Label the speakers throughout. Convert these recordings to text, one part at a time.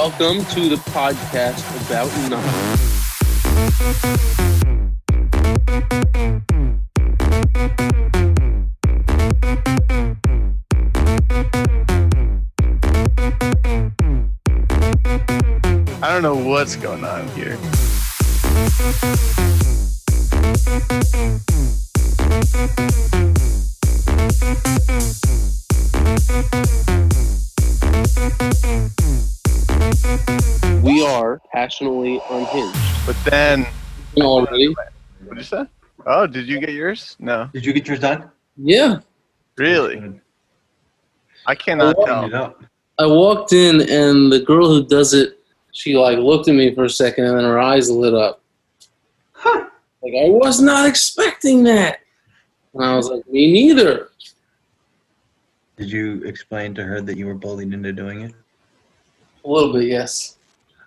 Speaker 1: Welcome to the podcast about nothing.
Speaker 2: I don't know what's going on here.
Speaker 1: We are passionately unhinged.
Speaker 2: But then,
Speaker 1: Already?
Speaker 2: what did you say? Oh, did you get yours? No.
Speaker 3: Did you get yours done?
Speaker 1: Yeah.
Speaker 2: Really? I cannot
Speaker 1: Oh,
Speaker 2: tell.
Speaker 1: I walked in and the girl who does it, she like looked at me for a second and then her eyes lit up. Huh. Like I was not expecting that. And I was like, me neither.
Speaker 3: Did you explain to her that you were bullied into doing it?
Speaker 1: A little bit, yes.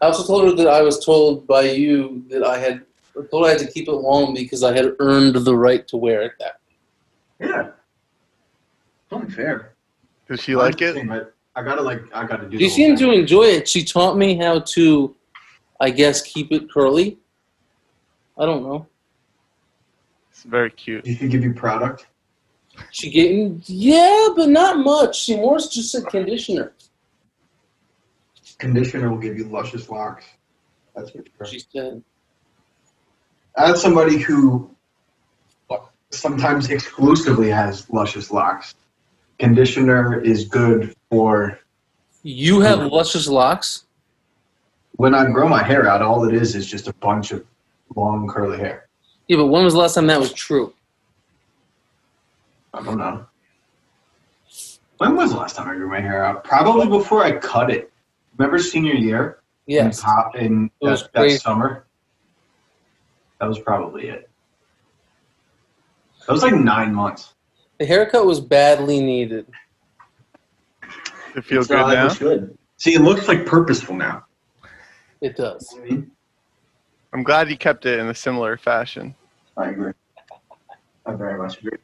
Speaker 1: I also told her that I was told by you that I had told her I had to keep it long because I had earned the right to wear it that.
Speaker 4: Yeah. It's only fair.
Speaker 2: Does she like it?
Speaker 4: I gotta like I gotta do.
Speaker 1: She
Speaker 4: the
Speaker 1: seemed to enjoy it. She taught me how to, I guess, keep it curly. I don't know.
Speaker 2: It's very cute.
Speaker 4: Do you give you product?
Speaker 1: She gave yeah, but not much. She more just a conditioner.
Speaker 4: Conditioner will give you luscious locks. That's what
Speaker 1: She said.
Speaker 4: As somebody who sometimes exclusively has luscious locks, conditioner is good for
Speaker 1: You have luscious locks.
Speaker 4: when I grow my hair out. All it is is just a bunch of long curly hair.
Speaker 1: Yeah, but when was the last time that was true?
Speaker 4: I don't know. When was the last time I grew my hair out? Probably before I cut it. Remember senior year?
Speaker 1: Yes.
Speaker 4: In, top, in
Speaker 1: It was
Speaker 4: that, that summer. That was probably it. That was like nine months.
Speaker 1: The haircut was badly needed.
Speaker 2: It feels
Speaker 4: It's
Speaker 2: good now.
Speaker 4: it should. See, it looks like purposeful now.
Speaker 1: It does.
Speaker 4: You know I mean?
Speaker 2: I'm glad you kept it in a similar fashion.
Speaker 4: I agree. I very much agree.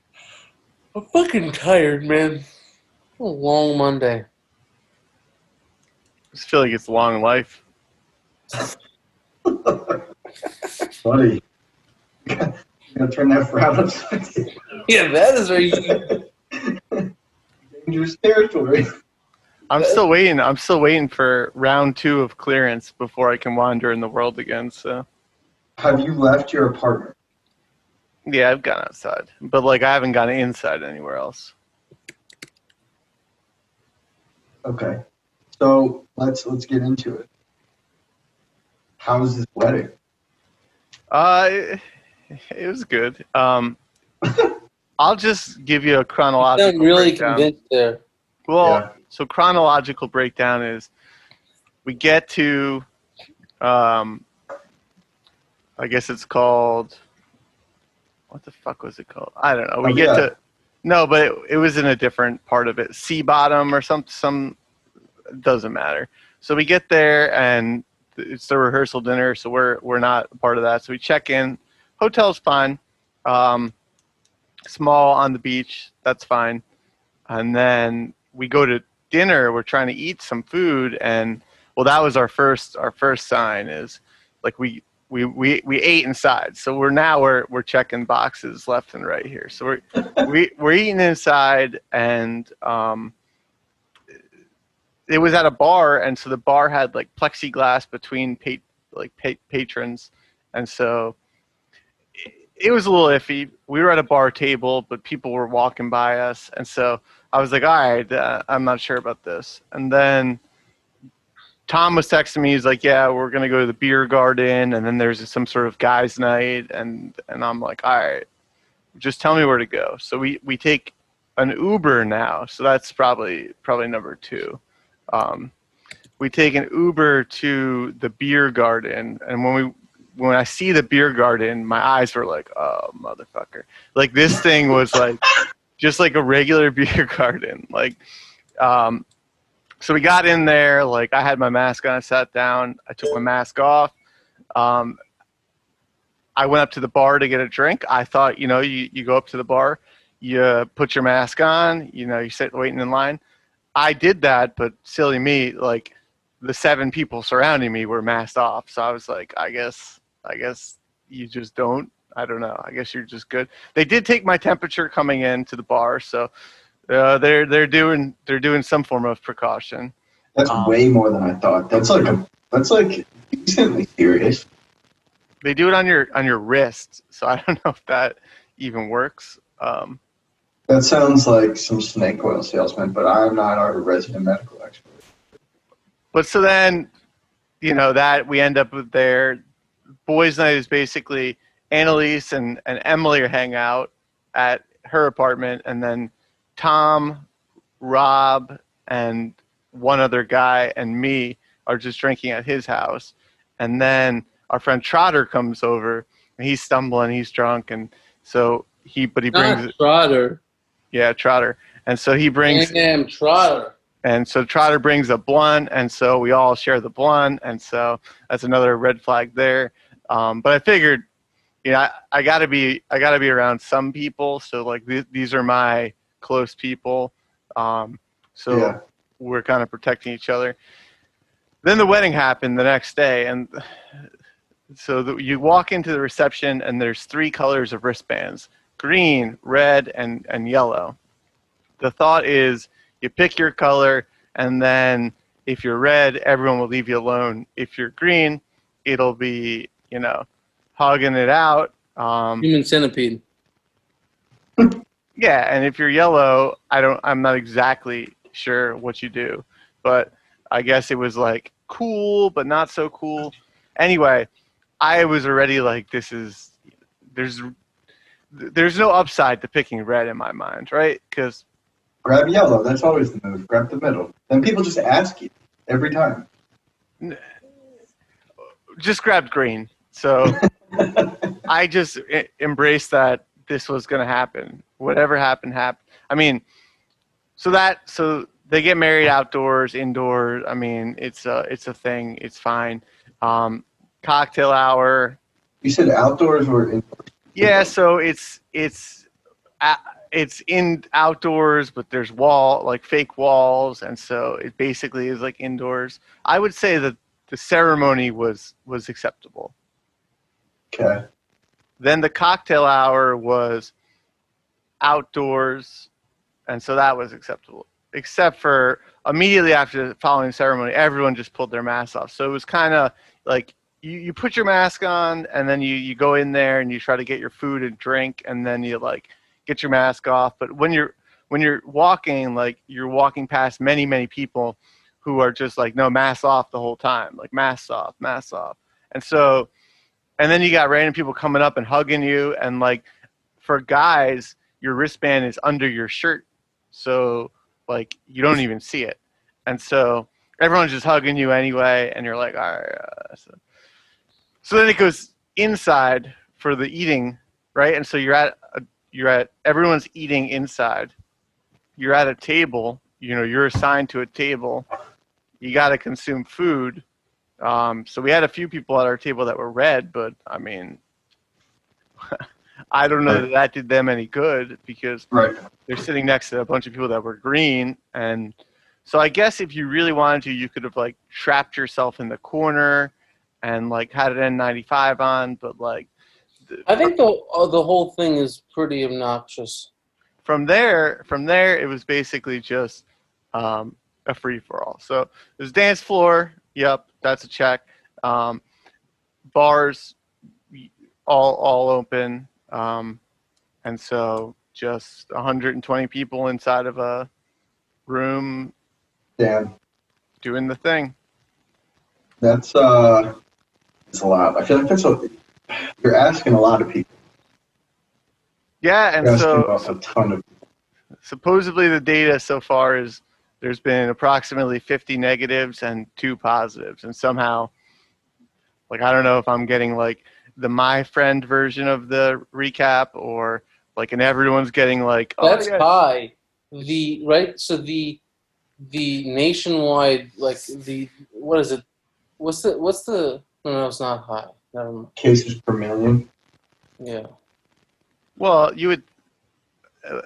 Speaker 1: I'm fucking tired, man. A long Monday.
Speaker 2: I just feel like it's long life.
Speaker 4: Buddy. you gotta turn that frown upside.
Speaker 1: Yeah, that is right.
Speaker 4: Dangerous territory.
Speaker 2: I'm still waiting. I'm still waiting for round two of clearance before I can wander in the world again. So
Speaker 4: Have you left your apartment?
Speaker 2: yeah, I've gone outside, but like I haven't gone inside anywhere else.
Speaker 4: Okay. So let's let's get into it. How was this wedding?
Speaker 2: Uh, it, it was good. Um, I'll just give you a chronological.
Speaker 1: I'm really
Speaker 2: breakdown.
Speaker 1: convinced there.
Speaker 2: Well,
Speaker 4: Yeah.
Speaker 2: so chronological breakdown is we get to, um, I guess it's called. What the fuck was it called? I don't know. We
Speaker 4: Oh,
Speaker 2: get
Speaker 4: yeah.
Speaker 2: to. No, but it, it was in a different part of it. Sea bottom or some some doesn't matter. So we get there and it's the rehearsal dinner, so we're we're not part of that. So we check in. Hotel's fine. Um, small on the beach. That's fine. And then we go to dinner. We're trying to eat some food, and well, that was our first our first sign is like we we we, we ate inside. So we're now we're we're checking boxes left and right here. So we're we we're eating inside, and um, it was at a bar, and so the bar had like plexiglass between pa- like pa- patrons, and so it, it was a little iffy. We were at a bar table, but people were walking by us, and so I was like, "All right, uh, I'm not sure about this." And then Tom was texting me. He's like, "Yeah, we're gonna go to the beer garden, and then there's some sort of guys' night," and and I'm like, "All right, just tell me where to go." So we we take an Uber now, so that's probably probably number two. Um, we take an Uber to the beer garden, and when we when I see the beer garden, my eyes were like, "Oh, motherfucker!" Like this thing was like just like a regular beer garden. Like, um, so we got in there. Like I had my mask on. I sat down. I took my mask off. Um, I went up to the bar to get a drink. I thought, you know, you, you go up to the bar, you put your mask on, you know, you sit waiting in line. I did that, but silly me, like the seven people surrounding me were masked off. So I was like, I guess, I guess you just don't. I don't know. I guess you're just good. They did take my temperature coming into the bar, so uh, they're they're doing they're doing some form of precaution.
Speaker 4: That's
Speaker 2: Um,
Speaker 4: way more than I thought. That's like a that's like decently serious.
Speaker 2: They do it on your on your wrist, so I don't know if that even works. Um,
Speaker 4: That sounds like some snake oil salesman, but I'm not our resident medical expert.
Speaker 2: but so then, you know that we end up with their boys' night is basically Annalise and and Emily are hang out at her apartment, and then Tom, Rob, and one other guy and me are just drinking at his house, and then our friend Trotter comes over and he's stumbling, he's drunk, and so he but he brings
Speaker 1: Not Trotter.
Speaker 2: Yeah Trotter, and so he brings
Speaker 1: Damn Trotter.
Speaker 2: and so Trotter brings a blunt, and so we all share the blunt, and so that's another red flag there. Um, but I figured, you know, I, I got to be I got to be around some people, so like th- these are my close people, um, so
Speaker 4: Yeah.
Speaker 2: we're kind of protecting each other. Then the wedding happened the next day, and so the, you walk into the reception, and there's three colors of wristbands: green, red, and and yellow. The thought is you pick your color and then if you're red everyone will leave you alone if you're green it'll be you know hugging it out um,
Speaker 1: Human centipede.
Speaker 2: yeah and if you're yellow i don't i'm not exactly sure what you do but i guess it was like cool but not so cool anyway i was already like this is there's there's no upside to picking red in my mind right because
Speaker 4: Grab yellow. That's always the move. Grab the middle. Then people just ask you every time.
Speaker 2: just grabbed green. So I just embraced that this was going to happen. Whatever happened, happened. I mean, so that so they get married outdoors, indoors. I mean, it's a it's a thing. It's fine. Um, cocktail hour.
Speaker 4: You said outdoors or in
Speaker 2: Yeah, so it's it's uh, it's in outdoors, but there's wall like fake walls, and so it basically is like indoors. I would say that the ceremony was was acceptable.
Speaker 4: Okay.
Speaker 2: Then the cocktail hour was outdoors, and so that was acceptable. Except for immediately after the following ceremony, everyone just pulled their masks off. So it was kind of like you, you put your mask on, and then you, you go in there and you try to get your food and drink, and then you like get your mask off. But when you're when you're walking, like you're walking past many many people who are just like no mask off the whole time, like mask off, mask off, and so and then you got random people coming up and hugging you and like for guys your wristband is under your shirt so like you don't even see it and so everyone's just hugging you anyway and you're like all right uh, so. So then it goes inside for the eating right and so you're at a, you're at everyone's eating inside you're at a table you know you're assigned to a table you got to consume food um, so we had a few people at our table that were red, but I mean, I don't know that that did them any good because
Speaker 4: Right.
Speaker 2: they're sitting next to a bunch of people that were green. And so I guess if you really wanted to, you could have like trapped yourself in the corner and like had an N95 on, but like th-
Speaker 1: I think the uh, the whole thing is pretty obnoxious.
Speaker 2: from there, from there, it was basically just um, a free for all. So there's dance floor. Yep, that's a check. Um, bars, all all open, um, and so just 120 people inside of a room
Speaker 4: Damn.
Speaker 2: doing the thing.
Speaker 4: That's uh it's a lot. I feel like that's a you're asking a lot of people.
Speaker 2: Yeah, and
Speaker 4: You're
Speaker 2: so
Speaker 4: about a ton of
Speaker 2: supposedly the data so far is there's been approximately 50 negatives and two positives and somehow like i don't know if i'm getting like the my friend version of the recap or like and everyone's getting like oh,
Speaker 1: That's
Speaker 2: yeah.
Speaker 1: high. The right. So the the nationwide like the what is it? What's the what's the? No, no, it's not high. Never mind.
Speaker 4: cases per million.
Speaker 1: Yeah.
Speaker 2: well you would uh,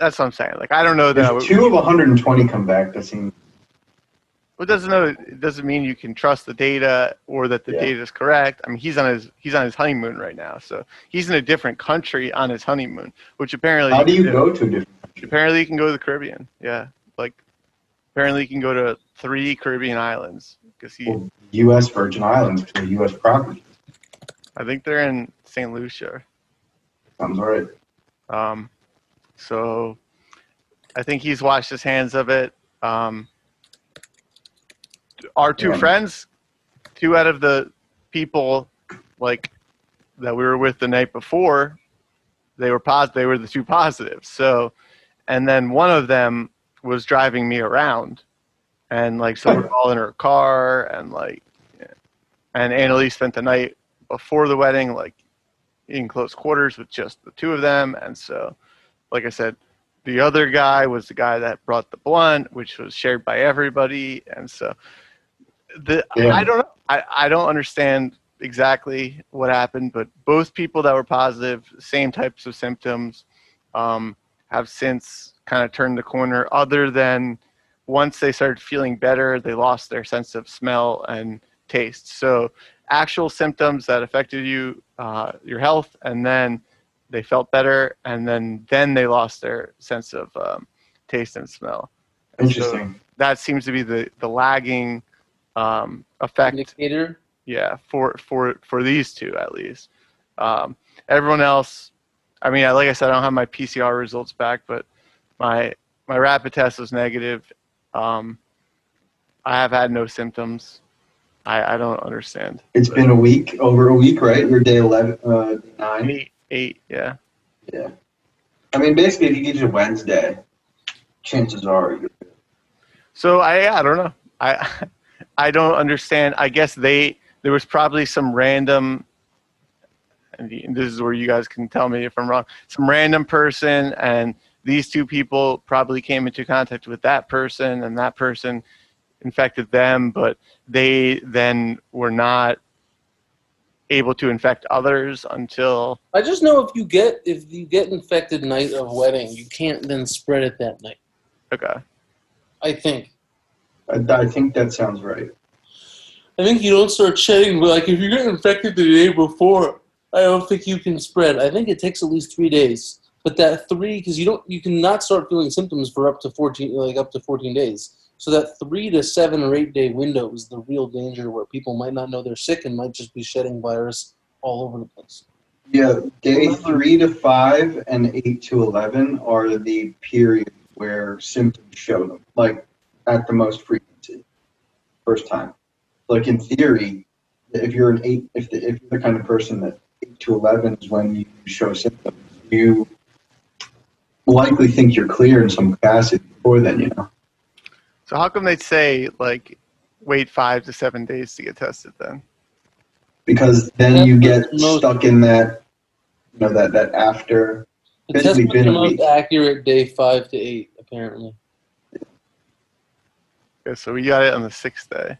Speaker 2: that's what i'm saying like i don't know that I
Speaker 4: If
Speaker 2: would,
Speaker 4: two of 120 come back, that seems
Speaker 2: But it doesn't know it doesn't mean you can trust the data or that the
Speaker 4: Yeah.
Speaker 2: data is correct. I mean, he's on his he's on his honeymoon right now, so he's in a different country on his honeymoon, which apparently
Speaker 4: How do you
Speaker 2: can
Speaker 4: go to a different country?
Speaker 2: Apparently, you can go to the Caribbean. Yeah, like apparently you can go to three Caribbean islands because he.
Speaker 4: Well, U.S. Virgin Islands, which is U.S. property.
Speaker 2: I think they're in St. Lucia.
Speaker 4: Sounds right.
Speaker 2: Um, so I think he's washed his hands of it. Um, our two
Speaker 4: Yeah.
Speaker 2: friends, two out of the people like that we were with the night before, they were pos- They were the two positives. So, and then one of them was driving me around, and like so we're all in her car, and like, and Annalise spent the night before the wedding, like in close quarters with just the two of them. And so, like I said, the other guy was the guy that brought the blunt, which was shared by everybody. And so, the
Speaker 4: Yeah.
Speaker 2: I don't know. I, I don't understand exactly what happened, but both people that were positive, same types of symptoms, um, have since kind of turned the corner. Other than once they started feeling better, they lost their sense of smell and taste. So actual symptoms that affected you, uh, your health, and then they felt better, and then then they lost their sense of um, taste and smell. And so
Speaker 4: Interesting.
Speaker 2: that seems to be the the lagging um, effect
Speaker 1: Indicator.
Speaker 2: yeah for for for these two at least um, everyone else i mean like i said i don't have my pcr results back but my my rapid test was negative um, i have had no symptoms i i don't understand
Speaker 4: It's been a week, over a week, right? You're day 11, uh, nine.
Speaker 2: eight eight yeah
Speaker 4: Yeah. I mean, basically, if you get to Wednesday, chances are you're
Speaker 2: so i i don't know i i don't understand i guess they there was probably some random and this is where you guys can tell me if i'm wrong some random person and these two people probably came into contact with that person and that person infected them but they then were not able to infect others until
Speaker 1: I just know if you get if you get infected night of wedding, you can't then spread it that night.
Speaker 2: okay
Speaker 1: I think.
Speaker 4: I, I think that sounds right.
Speaker 1: I think you don't start shedding. But like if you get infected the day before, I don't think you can spread. I think it takes at least three days. But that three, because you don't, you cannot start feeling symptoms for up to fourteen, like up to fourteen days. So that three to seven or eight day window is the real danger where people might not know they're sick and might just be shedding virus all over the place.
Speaker 4: Yeah, day three to five and eight to 11 are the periods where symptoms show them, like at the most frequency, first time. Like in theory, if you're an eight, if, the, if you're the kind of person that eight to 11 is when you show symptoms, you likely think you're clear in some capacity before then, you know?
Speaker 2: so how come they'd say like wait five to seven days to get tested then
Speaker 4: Because then you get
Speaker 1: most-
Speaker 4: stuck in that, you know, that, that after.
Speaker 1: The
Speaker 4: Basically
Speaker 1: test was
Speaker 4: been
Speaker 1: the most accurate day five to eight, apparently.
Speaker 2: yeah, so we got it on the sixth day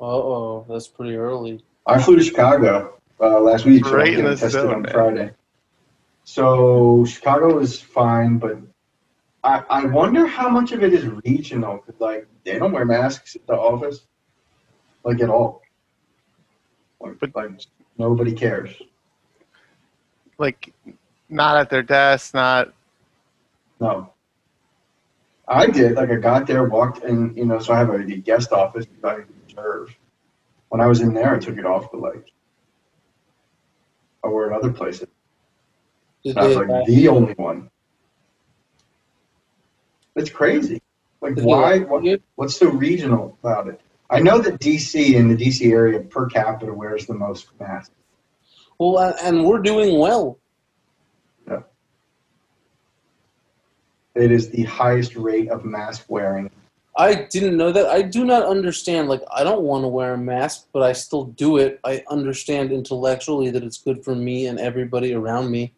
Speaker 1: Uh oh, that's pretty early.
Speaker 4: I flew to Chicago uh, last week,
Speaker 2: Right
Speaker 4: I'm
Speaker 2: in the
Speaker 4: tested
Speaker 2: zone,
Speaker 4: on
Speaker 2: man.
Speaker 4: Friday. So Chicago is fine, but I, I wonder how much of it is regional. 'cause, like they don't wear masks at the office, like at all. Like,
Speaker 2: But-
Speaker 4: like nobody cares.
Speaker 2: like not at their desk not
Speaker 4: No. I did. Like I got there, walked in, you know, so I have a guest office I reserve. When I was in there, I took it off, but like I wore it other places.
Speaker 1: Did
Speaker 4: I was
Speaker 1: they,
Speaker 4: like the only one. It's crazy. Like
Speaker 1: did
Speaker 4: why? What, what's so regional about it? I know that DC in the DC area per capita wears the most masks.
Speaker 1: Well, and we're doing well.
Speaker 4: It is the highest rate of mask wearing.
Speaker 1: I didn't know that. I do not understand. Like, I don't want to wear a mask, but I still do it. I understand intellectually that it's good for me and everybody around me.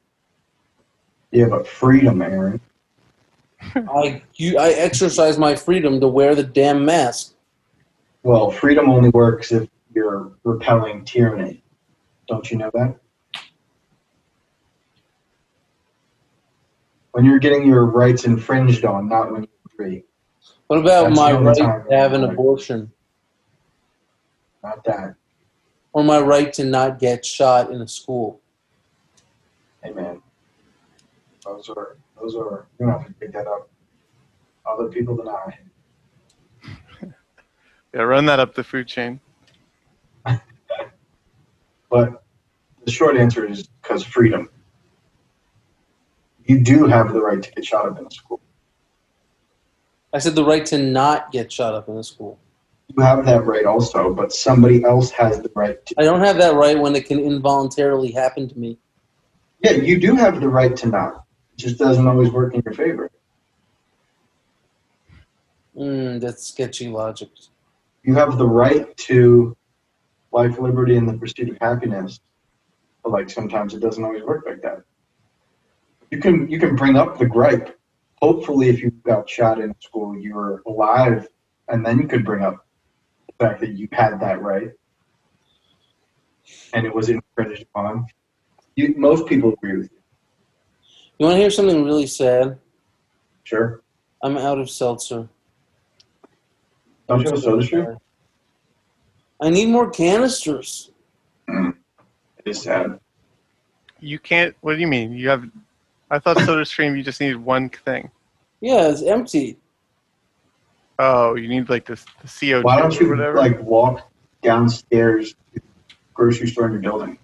Speaker 4: Yeah, but freedom, Aaron.
Speaker 1: I you, I exercise my freedom to wear the damn mask.
Speaker 4: Well, freedom only works if you're repelling tyranny. Don't you know that? When you're getting your rights infringed on, not when you're free.
Speaker 1: What about
Speaker 4: That's
Speaker 1: my right to have an abortion?
Speaker 4: Not that.
Speaker 1: Or my right to not get shot in a school?
Speaker 4: Hey man. Those are those are you don't have to pick that up. Other people than I.
Speaker 2: Yeah, run that up the food chain.
Speaker 4: But the short answer is because freedom. You do have the right to get shot up in a school.
Speaker 1: I said the right to not get shot up in a school.
Speaker 4: You have that right also, but somebody else has the right to.
Speaker 1: I don't have that right when it can involuntarily happen to me.
Speaker 4: Yeah, you do have the right to not. It just doesn't always work in your favor.
Speaker 1: Mm, that's sketchy logic.
Speaker 4: You have the right to life, liberty, and the pursuit of happiness. But like sometimes it doesn't always work like that. You can you can bring up the gripe. Hopefully, if you got shot in school, you were alive, and then you could bring up the fact that you had that right, and it was infringed upon. You, most people agree with you.
Speaker 1: You want to hear something really sad?
Speaker 4: Sure.
Speaker 1: I'm out of seltzer.
Speaker 4: Don't you have a soda stream?
Speaker 1: I need more canisters.
Speaker 4: It is sad.
Speaker 2: You can't. What do you mean? You have. I thought Soda Stream. You just needed one thing.
Speaker 1: Yeah, it's empty.
Speaker 2: Oh, you need like this the CO2
Speaker 4: Why don't you
Speaker 2: whatever.
Speaker 4: like walk downstairs to the grocery store in your building?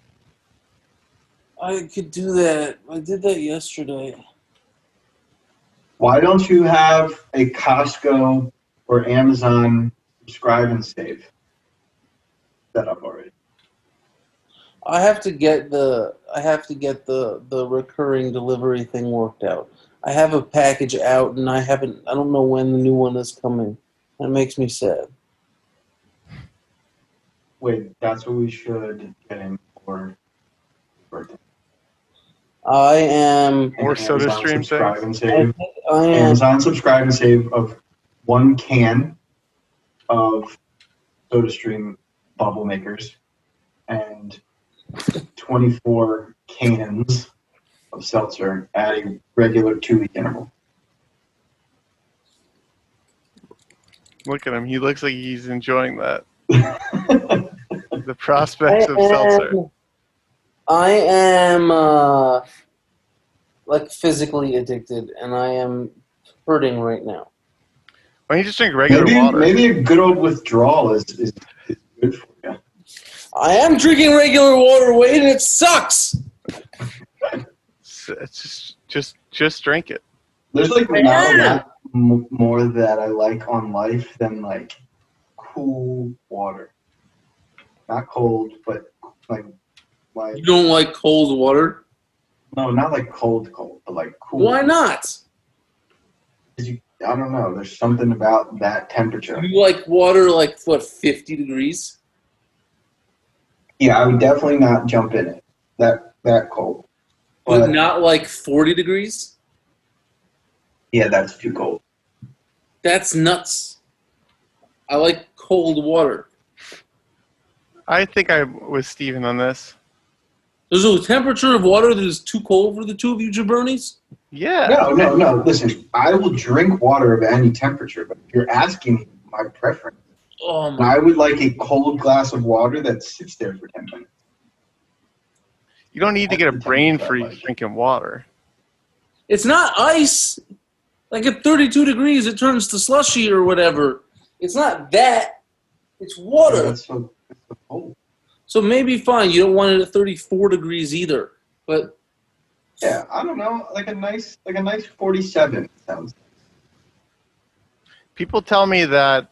Speaker 1: I could do that. I did that yesterday.
Speaker 4: Why don't you have a Costco or Amazon subscribe and save set up already?
Speaker 1: I have to get the I have to get the the recurring delivery thing worked out. I have a package out and I haven't I don't know when the new one is coming. That makes me sad.
Speaker 4: Wait, that's what we should get him for birthday.
Speaker 1: I am
Speaker 2: Or
Speaker 4: An
Speaker 2: Soda
Speaker 4: Amazon
Speaker 2: Stream
Speaker 4: subscribe and save.
Speaker 1: think I am
Speaker 4: Amazon subscribe and save of one can of Soda Stream bubble makers and 24 cans of seltzer at a regular two week interval.
Speaker 2: Look at him. He looks like he's enjoying that. The prospects of seltzer.
Speaker 1: Am, I am uh, like physically addicted and I am hurting right now.
Speaker 2: Why don't you just drink regular
Speaker 4: maybe,
Speaker 2: water?
Speaker 4: maybe a good old withdrawal is, is, is good for you.
Speaker 1: I am drinking regular water, Wade, and it sucks.
Speaker 2: It's, it's just just just drink it.
Speaker 4: There's like
Speaker 1: I
Speaker 4: not a lot m- more that I like on life than like cool water. Not cold, but like like
Speaker 1: You don't like cold water?
Speaker 4: no, not like cold cold, but like cool.
Speaker 1: Why not?
Speaker 4: you- I don't know. There's something about that temperature.
Speaker 1: You like water like what, fifty degrees?
Speaker 4: Yeah, I would definitely not jump in it. That that cold.
Speaker 1: But
Speaker 4: But
Speaker 1: not like forty degrees?
Speaker 4: yeah, that's too cold.
Speaker 1: That's nuts. I like cold water.
Speaker 2: I think I was Steven on this.
Speaker 1: There's a temperature of water that is too cold for the two of you jabronis?
Speaker 2: Yeah.
Speaker 4: No, no, no. Listen, I will drink water of any temperature, but if you're asking me my preference,
Speaker 1: Oh my
Speaker 4: I would like a cold glass of water that sits there for ten minutes.
Speaker 2: You don't need to get a brain
Speaker 4: temperature
Speaker 2: freeze drinking water.
Speaker 1: It's not ice. Like at 32 degrees, it turns to slushy or whatever. It's not that. It's water.
Speaker 4: That's so, that's so cold.
Speaker 1: So maybe fine. You don't want it at 34 degrees either. But
Speaker 4: Yeah, I don't know, like a nice, like a nice forty-seven sounds.
Speaker 2: People tell me that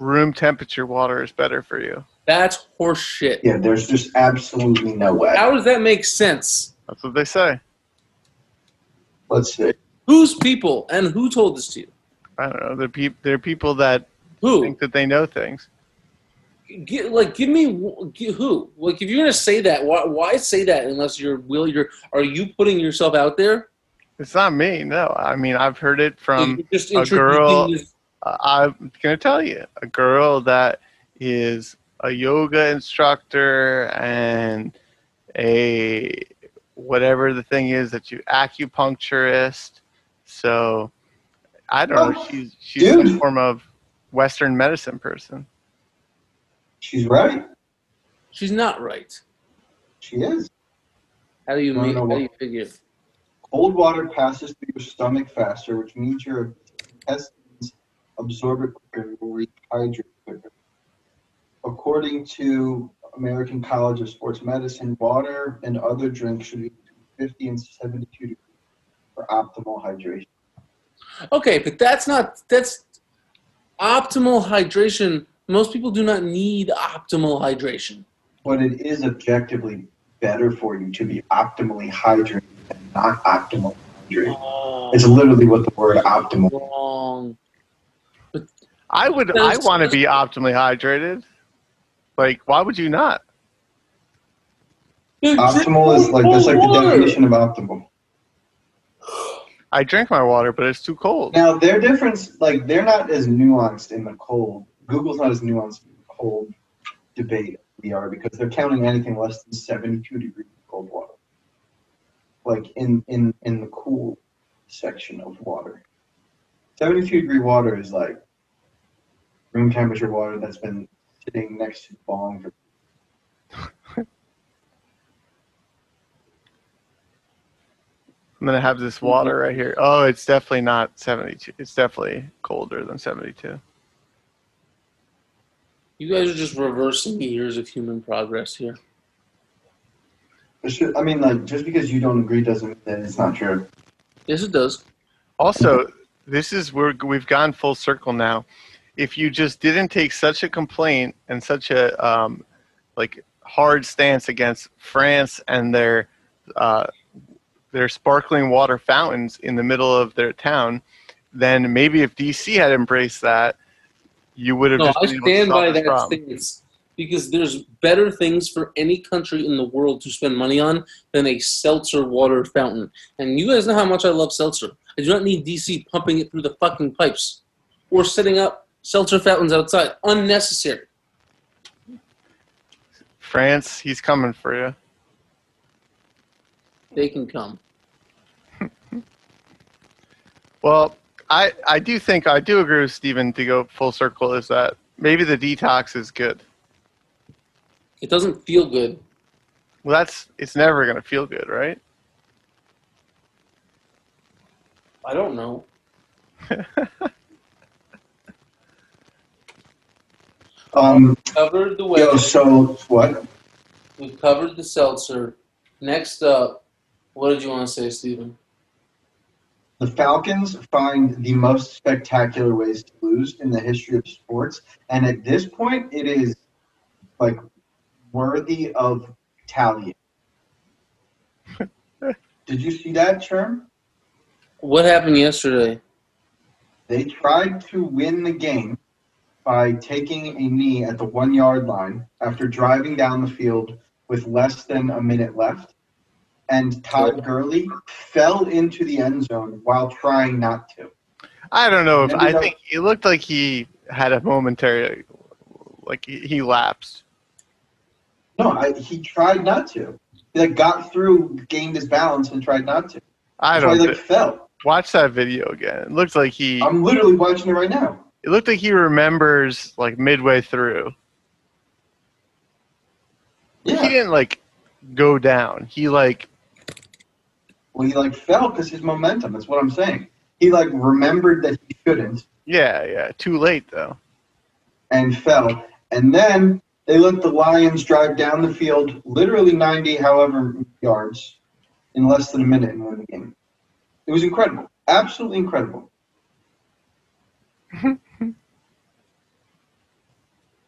Speaker 2: room temperature water is better for you.
Speaker 1: that's horseshit.
Speaker 4: Yeah, there's just absolutely no way.
Speaker 1: How does that make sense?
Speaker 2: That's what they say.
Speaker 4: Let's see.
Speaker 1: Whose people and who told this to you?
Speaker 2: I don't know. There are, peop there are people that
Speaker 1: Who?
Speaker 2: think that they know things.
Speaker 1: Like, give me who? Like, if you're gonna say that, why, why say that unless you're will? You're are you putting yourself out there?
Speaker 2: It's not me. No. I mean, I've heard it from.
Speaker 1: Just
Speaker 2: a girl-
Speaker 1: this-
Speaker 2: I'm gonna tell you, a girl that is a yoga instructor and a whatever the thing is that you acupuncturist. So I don't know.
Speaker 4: Oh,
Speaker 2: She's she's
Speaker 4: dude.
Speaker 2: form of Western medicine person.
Speaker 4: She's right.
Speaker 1: She's not right.
Speaker 4: She is.
Speaker 1: How do you make? How do you figure?
Speaker 4: Cold water passes through your stomach faster, which means your intestines absorb it quicker and will rehydrate quicker. According to American College of Sports Medicine, water and other drinks should be between 50 and 72 degrees for optimal hydration.
Speaker 1: Okay, but that's not that's optimal hydration. Most people do not need optimal hydration.
Speaker 4: But it is objectively better for you to be optimally hydrated than not optimal hydrated.
Speaker 1: Oh,
Speaker 4: It's literally what the word optimal
Speaker 1: wrong.
Speaker 2: I would. I want to be optimally hydrated. Like, why would you not?
Speaker 1: Dude,
Speaker 4: Optimal is like that's like the definition of optimal.
Speaker 2: I drink my water, but it's too cold.
Speaker 4: Now their difference, like they're not as nuanced in the cold. Google's not as nuanced in the cold debate we are because they're counting anything less than 72 degrees cold water. Like in in in the cool section of water. 72 degree water is like room temperature water that's been sitting next to the bong for
Speaker 2: I'm gonna have this water right here. Oh, it's definitely not 72. It's definitely colder than 72.
Speaker 1: You guys are just reversing years of human progress here.
Speaker 4: I mean, like, just because you don't agree doesn't mean that it's not true.
Speaker 1: Yes, it does.
Speaker 2: Also, this is where we've gone full circle now. If you just didn't take such a complaint and such a um, like hard stance against France and their uh, their sparkling water fountains in the middle of their town, then maybe if DC had embraced that, you would have
Speaker 1: No,
Speaker 2: just
Speaker 1: I
Speaker 2: been able to
Speaker 1: stand by that stance because there's better things for any country in the world to spend money on than a seltzer water fountain. And you guys know how much I love seltzer. I do not need DC pumping it through the fucking pipes or setting up seltzer fountains outside. Unnecessary.
Speaker 2: France, he's coming for you.
Speaker 1: They can come.
Speaker 2: Well, I I do think I do agree with Stephen to go full circle is that maybe the detox is good.
Speaker 1: It doesn't feel good.
Speaker 2: Well, that's it's never gonna feel good, right?
Speaker 1: I don't know.
Speaker 4: Um,
Speaker 1: Covered the
Speaker 4: yo, so what?
Speaker 1: We've covered the seltzer. Next up, what did you want to say, Stephen?
Speaker 4: The Falcons find the most spectacular ways to lose in the history of sports, and at this point, it is like worthy of tallying. Did you see that, Sherm?
Speaker 1: What happened yesterday?
Speaker 4: They tried to win the game by taking a knee at the one yard line after driving down the field with less than a minute left. And Todd Gurley fell into the end zone while trying not to.
Speaker 2: I don't know if I
Speaker 4: that-
Speaker 2: think it looked like he had a momentary like he, he lapsed.
Speaker 4: No, I, he tried not to. He like got through, gained his balance, and tried not to.
Speaker 2: I don't
Speaker 4: he like
Speaker 2: thi-
Speaker 4: fell.
Speaker 2: watch that video again. It looked like he
Speaker 4: I'm literally watching it right now.
Speaker 2: it looked like he remembers like midway through. He didn't like go down. He like
Speaker 4: Well, he like fell because his momentum. That's what I'm saying. He like remembered that he shouldn't
Speaker 2: yeah, yeah, too late though.
Speaker 4: and fell. And then they let the Lions drive down the field, literally 90, however yards, in less than a minute and win the game. It was incredible. Absolutely incredible.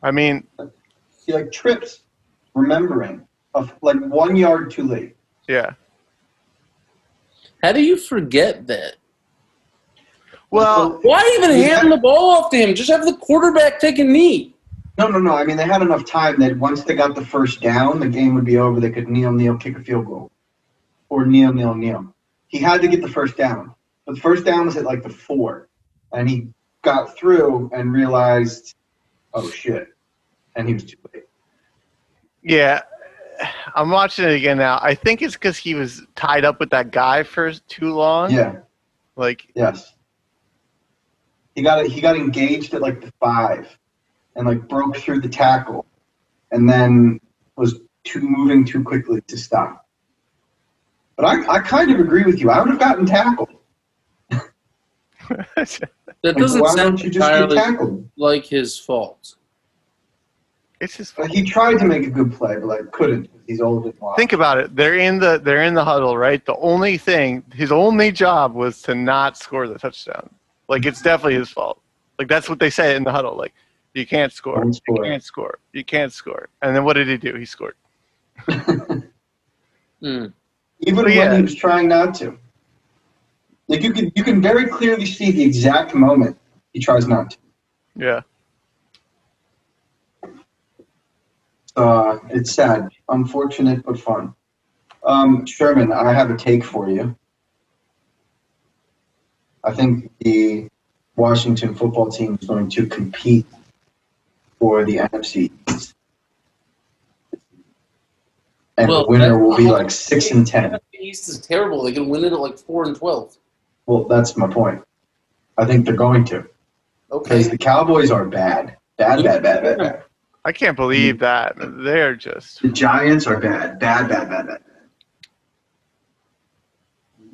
Speaker 2: I mean,
Speaker 4: He like trips, remembering, of like one yard too late.
Speaker 2: yeah.
Speaker 1: How do you forget that?
Speaker 2: Well,
Speaker 1: Why even hand the ball off to him? Just have the quarterback take a knee.
Speaker 4: No, no, no. I mean, they had enough time that once they got the first down, the game would be over. They could kneel, kneel, kick a field goal, or kneel, kneel, kneel. He had to get the first down, but the first down was at like the four, and he got through and realized, oh shit, and he was too late.
Speaker 2: Yeah, I'm watching it again now. I think it's because he was tied up with that guy for too long.
Speaker 4: Yeah.
Speaker 2: Like,
Speaker 4: Yes. He got he got engaged at like the five, and like broke through the tackle, and then was too moving too quickly to stop. But I, I kind of agree with you. I would have gotten tackled.
Speaker 1: That doesn't
Speaker 4: why
Speaker 1: sound
Speaker 4: don't you just get
Speaker 1: entirely
Speaker 4: tackled?
Speaker 1: like his fault.
Speaker 2: It's just
Speaker 4: Like, he tried to make a good play, but like couldn't. He's old and wide.
Speaker 2: think about it. They're in the they're in the huddle, right? The only thing, his only job was to not score the touchdown. Like it's definitely his fault. Like that's what they say in the huddle. Like you can't score,
Speaker 4: Don't
Speaker 2: you can't score, you can't score. And then what did he do? He scored.
Speaker 1: Hmm.
Speaker 4: Even
Speaker 2: But
Speaker 4: when
Speaker 2: yeah.
Speaker 4: he was trying not to. Like you can you can very clearly see the exact moment he tries not to.
Speaker 2: Yeah.
Speaker 4: Uh, it's sad, unfortunate, but fun. Um, Sherman, I have a take for you. I think the Washington football team is going to compete for the NFC East. And
Speaker 1: Well,
Speaker 4: the winner will be like six and ten.
Speaker 1: The East is terrible. They can win it at like four and twelve.
Speaker 4: Well, that's my point. I think they're going to because
Speaker 1: Okay.
Speaker 4: the Cowboys are bad, bad, bad, bad, bad, bad.
Speaker 2: I can't believe that. They're just
Speaker 4: The Giants are bad, bad, bad, bad, bad.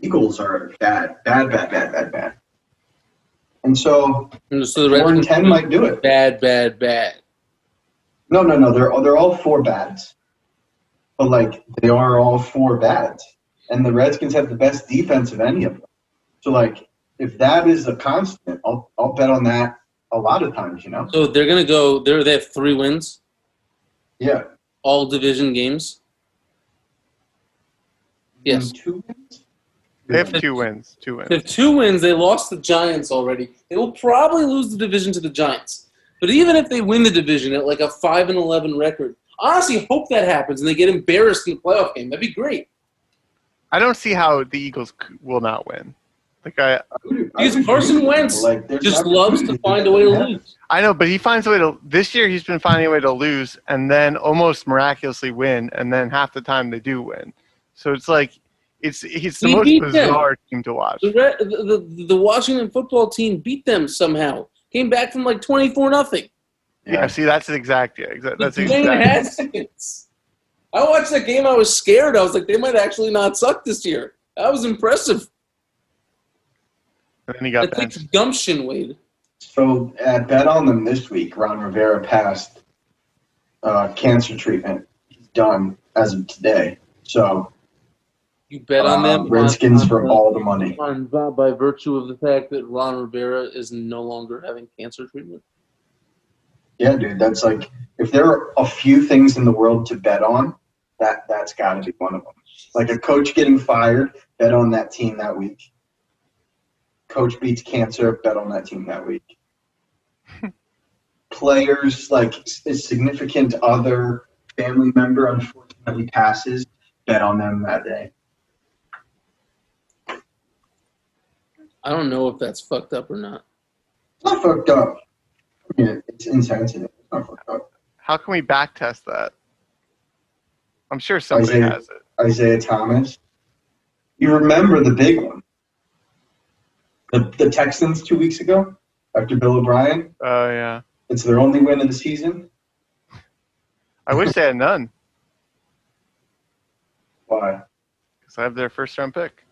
Speaker 4: Eagles are bad, bad, bad, bad, bad, bad. And so
Speaker 1: And so the
Speaker 4: four and ten might do it.
Speaker 1: bad, bad, bad.
Speaker 4: No, no, no. They're they're all four bads, but like they are all four bads, and the Redskins have the best defense of any of them. So like, if that is a constant, I'll I'll bet on that a lot of times. You know.
Speaker 1: So they're gonna go. They're they have three wins,
Speaker 4: Yeah.
Speaker 1: all division games. Yes.
Speaker 4: And Two wins.
Speaker 2: they have two wins. Two wins.
Speaker 1: They have two wins. They lost the Giants already. They will probably lose the division to the Giants. But even if they win the division at like a five and eleven record, honestly, hope that happens and they get embarrassed in the playoff game. That'd be great.
Speaker 2: I don't see how the Eagles will not win. Like I,
Speaker 4: I
Speaker 1: Because Carson
Speaker 4: agree with you.
Speaker 1: Wentz
Speaker 4: Like,
Speaker 1: Just loves to find a way to lose.
Speaker 2: I know, but he finds a way to. This year, he's been finding a way to lose and then almost miraculously win, and then half the time they do win. So it's like, it's it's the
Speaker 1: He
Speaker 2: most
Speaker 1: beat them.
Speaker 2: bizarre team to watch.
Speaker 1: The, the, the the Washington football team beat them somehow. Came back from like twenty four nothing.
Speaker 2: Yeah, see, that's the exact. Yeah, exact. That's
Speaker 1: the game
Speaker 2: exact.
Speaker 1: had seconds. I watched that game. I was scared. I was like, they might actually not suck this year. That was impressive.
Speaker 2: And then he
Speaker 1: That
Speaker 2: got
Speaker 1: takes
Speaker 2: benched.
Speaker 1: gumption, Wade.
Speaker 4: So at Bet on them this week, Ron Rivera passed uh, cancer treatment. He's done as of today. So
Speaker 1: You bet on
Speaker 4: uh,
Speaker 1: them.
Speaker 4: Redskins
Speaker 1: on,
Speaker 4: for
Speaker 1: on,
Speaker 4: all the money.
Speaker 1: on, by, by virtue of the fact that Ron Rivera is no longer having cancer treatment.
Speaker 4: Yeah, dude, that's like if there are a few things in the world to bet on, that that's got to be one of them. Like a coach getting fired, bet on that team that week. Coach beats cancer, bet on that team that week. Players like a significant other family member unfortunately passes, bet on them that day.
Speaker 1: I don't know if that's fucked up or not.
Speaker 4: It's not fucked up. I mean, it's insensitive. It's not fucked up.
Speaker 2: How can we back test that? I'm sure somebody
Speaker 4: Isaiah.
Speaker 2: has it.
Speaker 4: Isaiah Thomas. You remember the big one. The, the Texans two weeks ago after Bill O'Brien.
Speaker 2: Oh yeah.
Speaker 4: It's their only win of the season.
Speaker 2: I wish they had none
Speaker 4: Why?
Speaker 2: because I have their first round pick.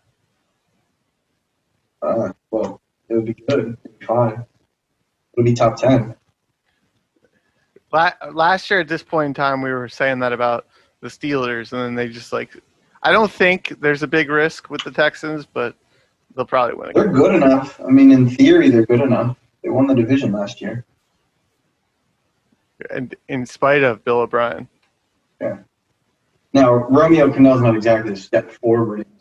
Speaker 4: Uh, well, it would be good. It'd be fine. It would be top 10.
Speaker 2: Last year at this point in time, we were saying that about the Steelers, and then they just like. I don't think there's a big risk with the Texans, but they'll probably win
Speaker 4: They're good enough. I mean, in theory, they're good enough. They won the division last year.
Speaker 2: And in spite of Bill O'Brien, Yeah.
Speaker 4: Now, Romeo Crennel's not exactly a step forward into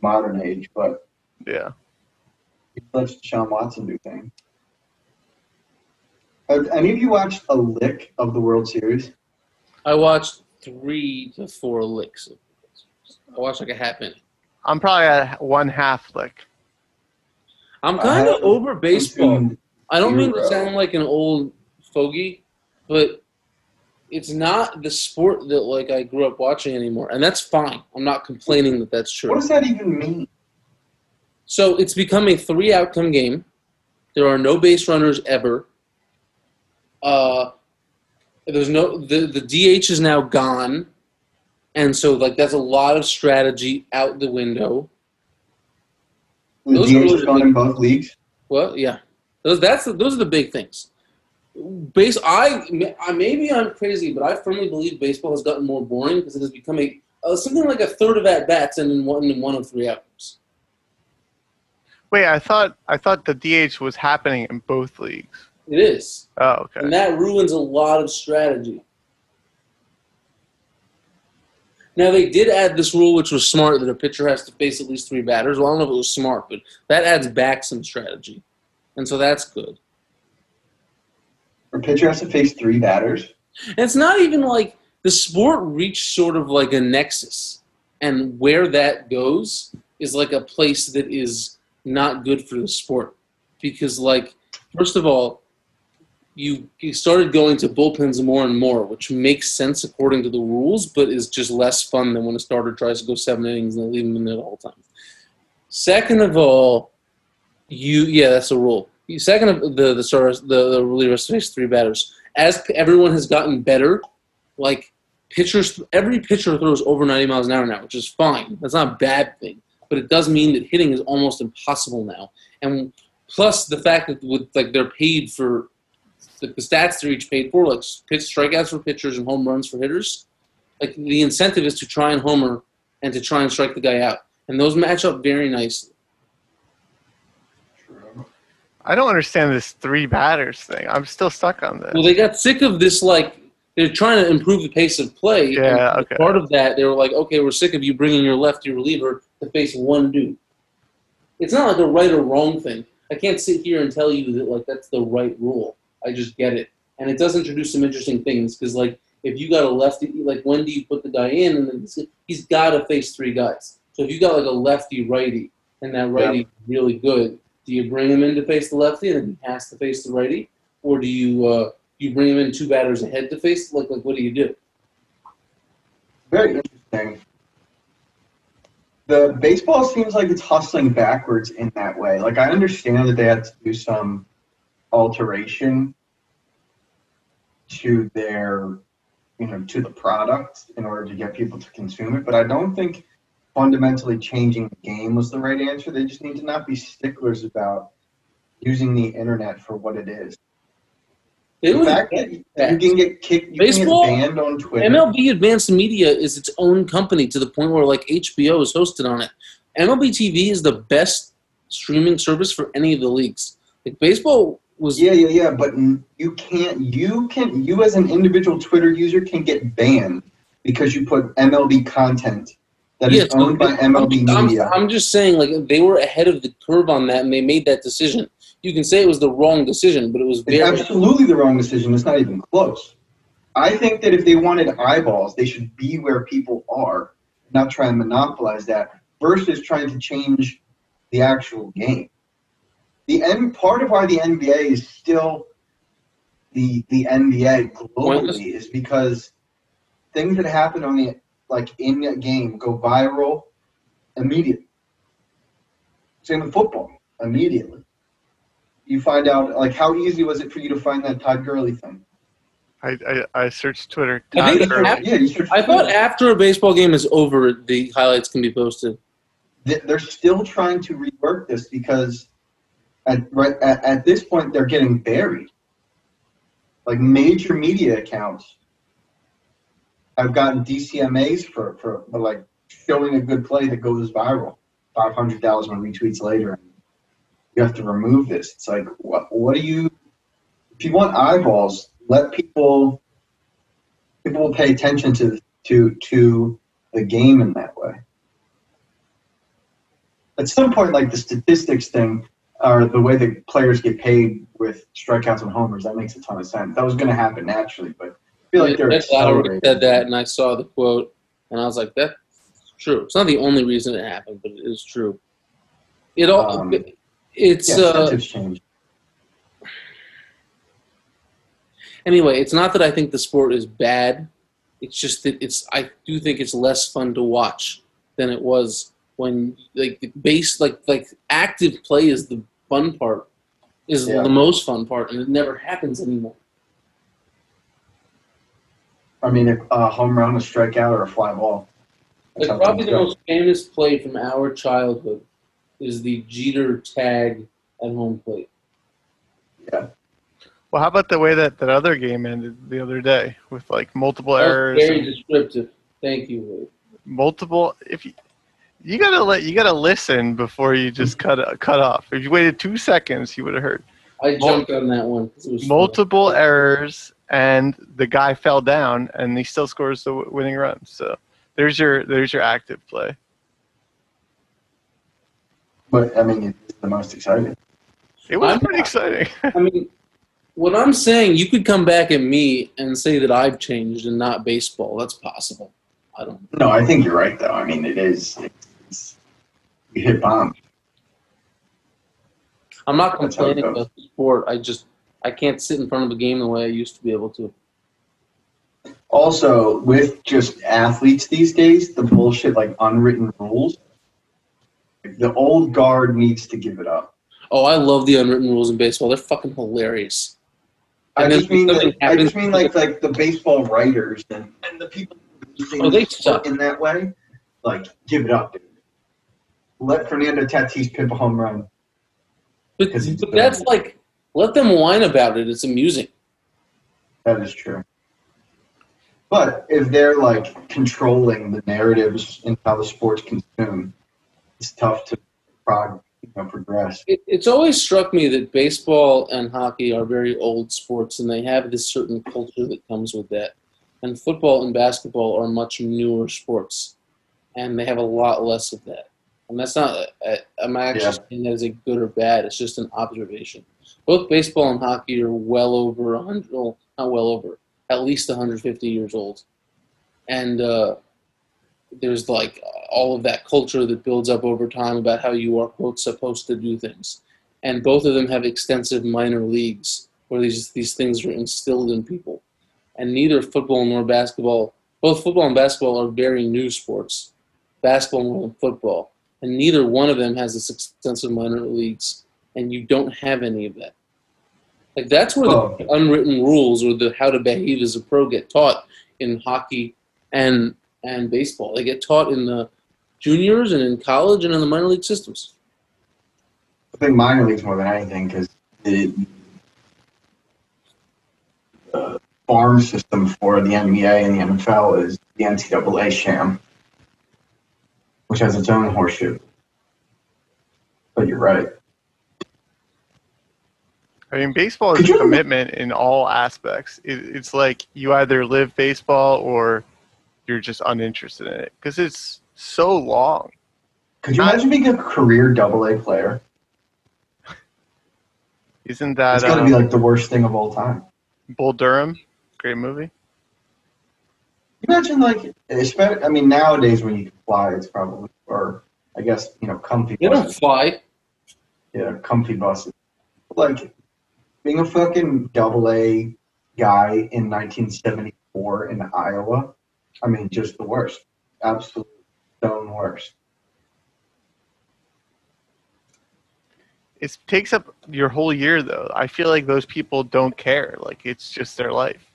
Speaker 4: modern age, but
Speaker 2: yeah.
Speaker 4: he lets Deshaun Watson do things. Have any of you watched a lick of the World Series?
Speaker 1: I watched three to four licks. of. I watched like a half minute.
Speaker 2: I'm probably at one half lick.
Speaker 1: I'm kind of over baseball. I don't mean to sound like an old fogey, but it's not the sport that like I grew up watching anymore, and that's fine. I'm not complaining that that's true.
Speaker 4: What does that even mean?
Speaker 1: So it's become a three outcome game. There are no base runners ever. Uh, there's no the the DH is now gone, and so like that's a lot of strategy out the window.
Speaker 4: The
Speaker 1: Those are really
Speaker 4: gone in both leagues.
Speaker 1: Well, yeah, those that's those are the big things. Base, I, I maybe I'm crazy, but I firmly believe baseball has gotten more boring because it has become a uh, something like a third of at bats and in one in one of three outcomes.
Speaker 2: Wait, I thought I thought the DH was happening in both leagues.
Speaker 1: It is,
Speaker 2: Oh, okay.
Speaker 1: and that ruins a lot of strategy. Now they did add this rule, which was smart, that a pitcher has to face at least three batters. Well, I don't know if it was smart, but that adds back some strategy, and so that's good.
Speaker 4: A pitcher has to face three batters.
Speaker 1: And it's not even like the sport reached sort of like a nexus, and where that goes is like a place that is not good for the sport because, like, first of all, you, you started going to bullpens more and more, which makes sense according to the rules, but is just less fun than when a starter tries to go seven innings and they leave him in there the whole time. Second of all, you yeah, that's a rule. Second of the the starters, the, the relievers face three batters. As everyone has gotten better, like pitchers, every pitcher throws over 90 miles an hour now, which is fine. That's not a bad thing, but it does mean that hitting is almost impossible now. And plus the fact that with like they're paid for the, the stats they're each paid for, like pitch strikeouts for pitchers and home runs for hitters. Like the incentive is to try and homer and to try and strike the guy out, and those match up very nicely.
Speaker 2: I don't understand this three batters thing. I'm still stuck on this.
Speaker 1: Well, they got sick of this. Like they're trying to improve the pace of play.
Speaker 2: Yeah,
Speaker 1: and
Speaker 2: okay.
Speaker 1: Part of that, they were like, okay, we're sick of you bringing your lefty reliever to face one dude. It's not like a right or wrong thing. I can't sit here and tell you that like that's the right rule. I just get it, and it does introduce some interesting things because like if you got a lefty, like when do you put the guy in, and then he's- got to face three guys. So if you got like a lefty righty, and that righty is really good, do you bring him in to face the lefty, and then he has to face the righty, or do you uh, you bring him in two batters ahead to face? Like like what do you do?
Speaker 4: Very interesting. The baseball seems like it's hustling backwards in that way. Like I understand that they had to do some alteration to their, you know, to the product in order to get people to consume it, but I don't think fundamentally changing the game was the right answer. They just need to not be sticklers about using the internet for what it is.
Speaker 1: They
Speaker 4: The fact that you can get kicked, you
Speaker 1: Baseball-
Speaker 4: can get banned on Twitter.
Speaker 1: MLB Advanced Media is its own company to the point where like HBO is hosted on it. MLB TV is the best streaming service for any of the leagues. Like baseball was
Speaker 4: Yeah, yeah, yeah. But you can't. You can. You as an individual Twitter user can get banned because you put MLB content that is
Speaker 1: Yes,
Speaker 4: owned by MLB
Speaker 1: I'm,
Speaker 4: Media.
Speaker 1: I'm just saying, like they were ahead of the curve on that, and they made that decision. You can say it was the wrong decision, but it was very.
Speaker 4: absolutely the wrong decision. It's not even close. I think that if they wanted eyeballs, they should be where people are, not try and monopolize that, versus trying to change the actual game. The end part of why the NBA is still the the NBA
Speaker 1: Pointless.
Speaker 4: globally is because things that happen on the like in a game go viral immediately. Same with football, immediately. You find out like how easy was it for you to find that Todd Gurley thing?
Speaker 2: I, I, I searched Twitter.
Speaker 1: I think
Speaker 2: Gurley.
Speaker 1: after-
Speaker 4: Yeah, you search
Speaker 1: I thought
Speaker 4: Twitter.
Speaker 1: after a baseball game is over, the highlights can be posted.
Speaker 4: They're still trying to rework this because at right at, at this point they're getting buried. Like major media accounts have gotten DCMAs for, for, for like showing a good play that goes viral. Five hundred thousand retweets later, and you have to remove this. It's like what what do you if you want eyeballs, let people people will pay attention to to to the game in that way at some point, like the statistics thing, or the way that players get paid with strikeouts and homers, that makes a ton of sense. That was going to happen naturally, but I feel like they're
Speaker 1: Lowry
Speaker 4: accelerating.
Speaker 1: said that, and I saw the quote, and I was like, "That's true." It's not the only reason it happened, but it is true. It all
Speaker 4: Um,
Speaker 1: it's
Speaker 4: Yeah,
Speaker 1: uh,
Speaker 4: incentives change.
Speaker 1: anyway. It's not that I think the sport is bad. It's just that it's. I do think it's less fun to watch than it was when like the base like like active play is the fun part. is
Speaker 4: Yeah.
Speaker 1: the most fun part, and it never happens anymore.
Speaker 4: I mean, a, a home run, a strikeout, or a fly ball. That's
Speaker 1: Like probably the
Speaker 4: go.
Speaker 1: most famous play from our childhood is the Jeter tag at home plate. Yeah.
Speaker 2: Well, how about the way that that other game ended the other day with like multiple
Speaker 1: That was
Speaker 2: errors,
Speaker 1: very
Speaker 2: and
Speaker 1: descriptive. Thank you. Wade.
Speaker 2: multiple? If you you gotta let you gotta listen before you just cut cut off. If you waited two seconds, you would have heard
Speaker 1: I
Speaker 2: Mul-
Speaker 1: jumped on that one. 'cause It was fun.
Speaker 2: multiple errors, and the guy fell down, and he still scores the w- winning run. So there's your there's your active play.
Speaker 4: But I mean, it's the most exciting.
Speaker 2: It was
Speaker 1: I'm-
Speaker 2: pretty exciting.
Speaker 1: I mean, what I'm saying, you could come back at me and say that I've changed and not baseball. That's possible. I don't.
Speaker 4: No, I think you're right, though. I mean, it is. It's, you hit bombs.
Speaker 1: I'm not
Speaker 4: That's how it
Speaker 1: complaining about the sport. I just I can't sit in front of a game the way I used to be able to.
Speaker 4: Also, with just athletes these days, the bullshit like unwritten rules. The old guard needs to give it up.
Speaker 1: Oh, I love the unwritten rules in baseball. They're fucking hilarious.
Speaker 4: I
Speaker 1: And
Speaker 4: just mean I just mean like like the baseball writers and, and the people
Speaker 1: Oh, they suck.
Speaker 4: in that way. Like, give it up, dude. Let Fernando Tatis pip a home run.
Speaker 1: But, but that's like let them whine about it. It's amusing.
Speaker 4: That is true. But if they're like controlling the narratives and how the sport's consumed, it's tough to prog- you know, progress.
Speaker 1: It, it's always struck me that baseball and hockey are very old sports, and they have this certain culture that comes with that. And football and basketball are much newer sports, and they have a lot less of that. And that's not. I'm actually
Speaker 4: Yeah.
Speaker 1: saying that as a good or bad. It's just an observation. Both baseball and hockey are well over 100. Well, not well over. At least 150 years old, and uh, there's like all of that culture that builds up over time about how you are quote supposed to do things and both of them have extensive minor leagues where these these things are instilled in people and neither football nor basketball both football and basketball are very new sports basketball more than football and neither one of them has this extensive minor leagues and you don't have any of that like that's where
Speaker 4: Oh.
Speaker 1: the unwritten rules or the how to behave as a pro get taught in hockey and and baseball. They get taught in the juniors and in college and in the minor league systems.
Speaker 4: I think minor leagues more than anything because the uh, farm system for the NBA and the NFL is the NCAA sham, which has its own horseshoe. But you're right.
Speaker 2: I mean, baseball is
Speaker 4: Could
Speaker 2: a
Speaker 4: you-
Speaker 2: commitment in all aspects. It, it's like you either live baseball or you're just uninterested in it because it's so long.
Speaker 4: Could you
Speaker 2: I-
Speaker 4: imagine being a career double A player?
Speaker 2: Isn't that
Speaker 4: It's got to
Speaker 2: um,
Speaker 4: be like the worst thing of all time.
Speaker 2: Bull Durham? Great movie.
Speaker 4: Imagine like, especially, I mean, nowadays when you can fly, it's probably, or I guess you know, comfy.
Speaker 1: They don't fly.
Speaker 4: Yeah, comfy buses. Like being a fucking double A guy in 1974 in Iowa. I mean, just the worst. Absolute stone worst.
Speaker 2: It takes up your whole year though. I feel like those people don't care. Like it's just their life.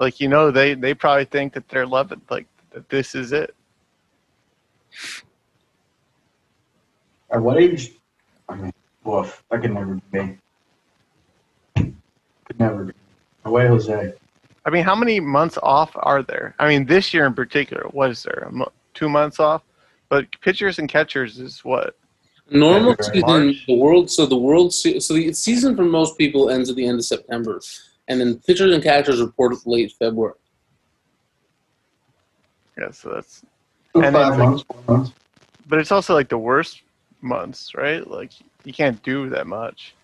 Speaker 2: Like you know, they they probably think that they're loving like that. This is it.
Speaker 4: At what age? I mean, woof. i could never be. Could never be. Away, Jose.
Speaker 2: I mean, how many months off are there? I mean, this year in particular, what is there? Mo- two months off, but pitchers and catchers is what?
Speaker 1: Normal
Speaker 4: February,
Speaker 1: season,
Speaker 2: March.
Speaker 1: the world. So the world. Se- so the season for most people ends at the end of September, and then pitchers and catchers reported late February.
Speaker 2: Yeah, so that's.
Speaker 4: Two,
Speaker 2: And
Speaker 4: five
Speaker 2: it's like-
Speaker 4: months, four months.
Speaker 2: But it's also like the worst months, right? Like you can't do that much.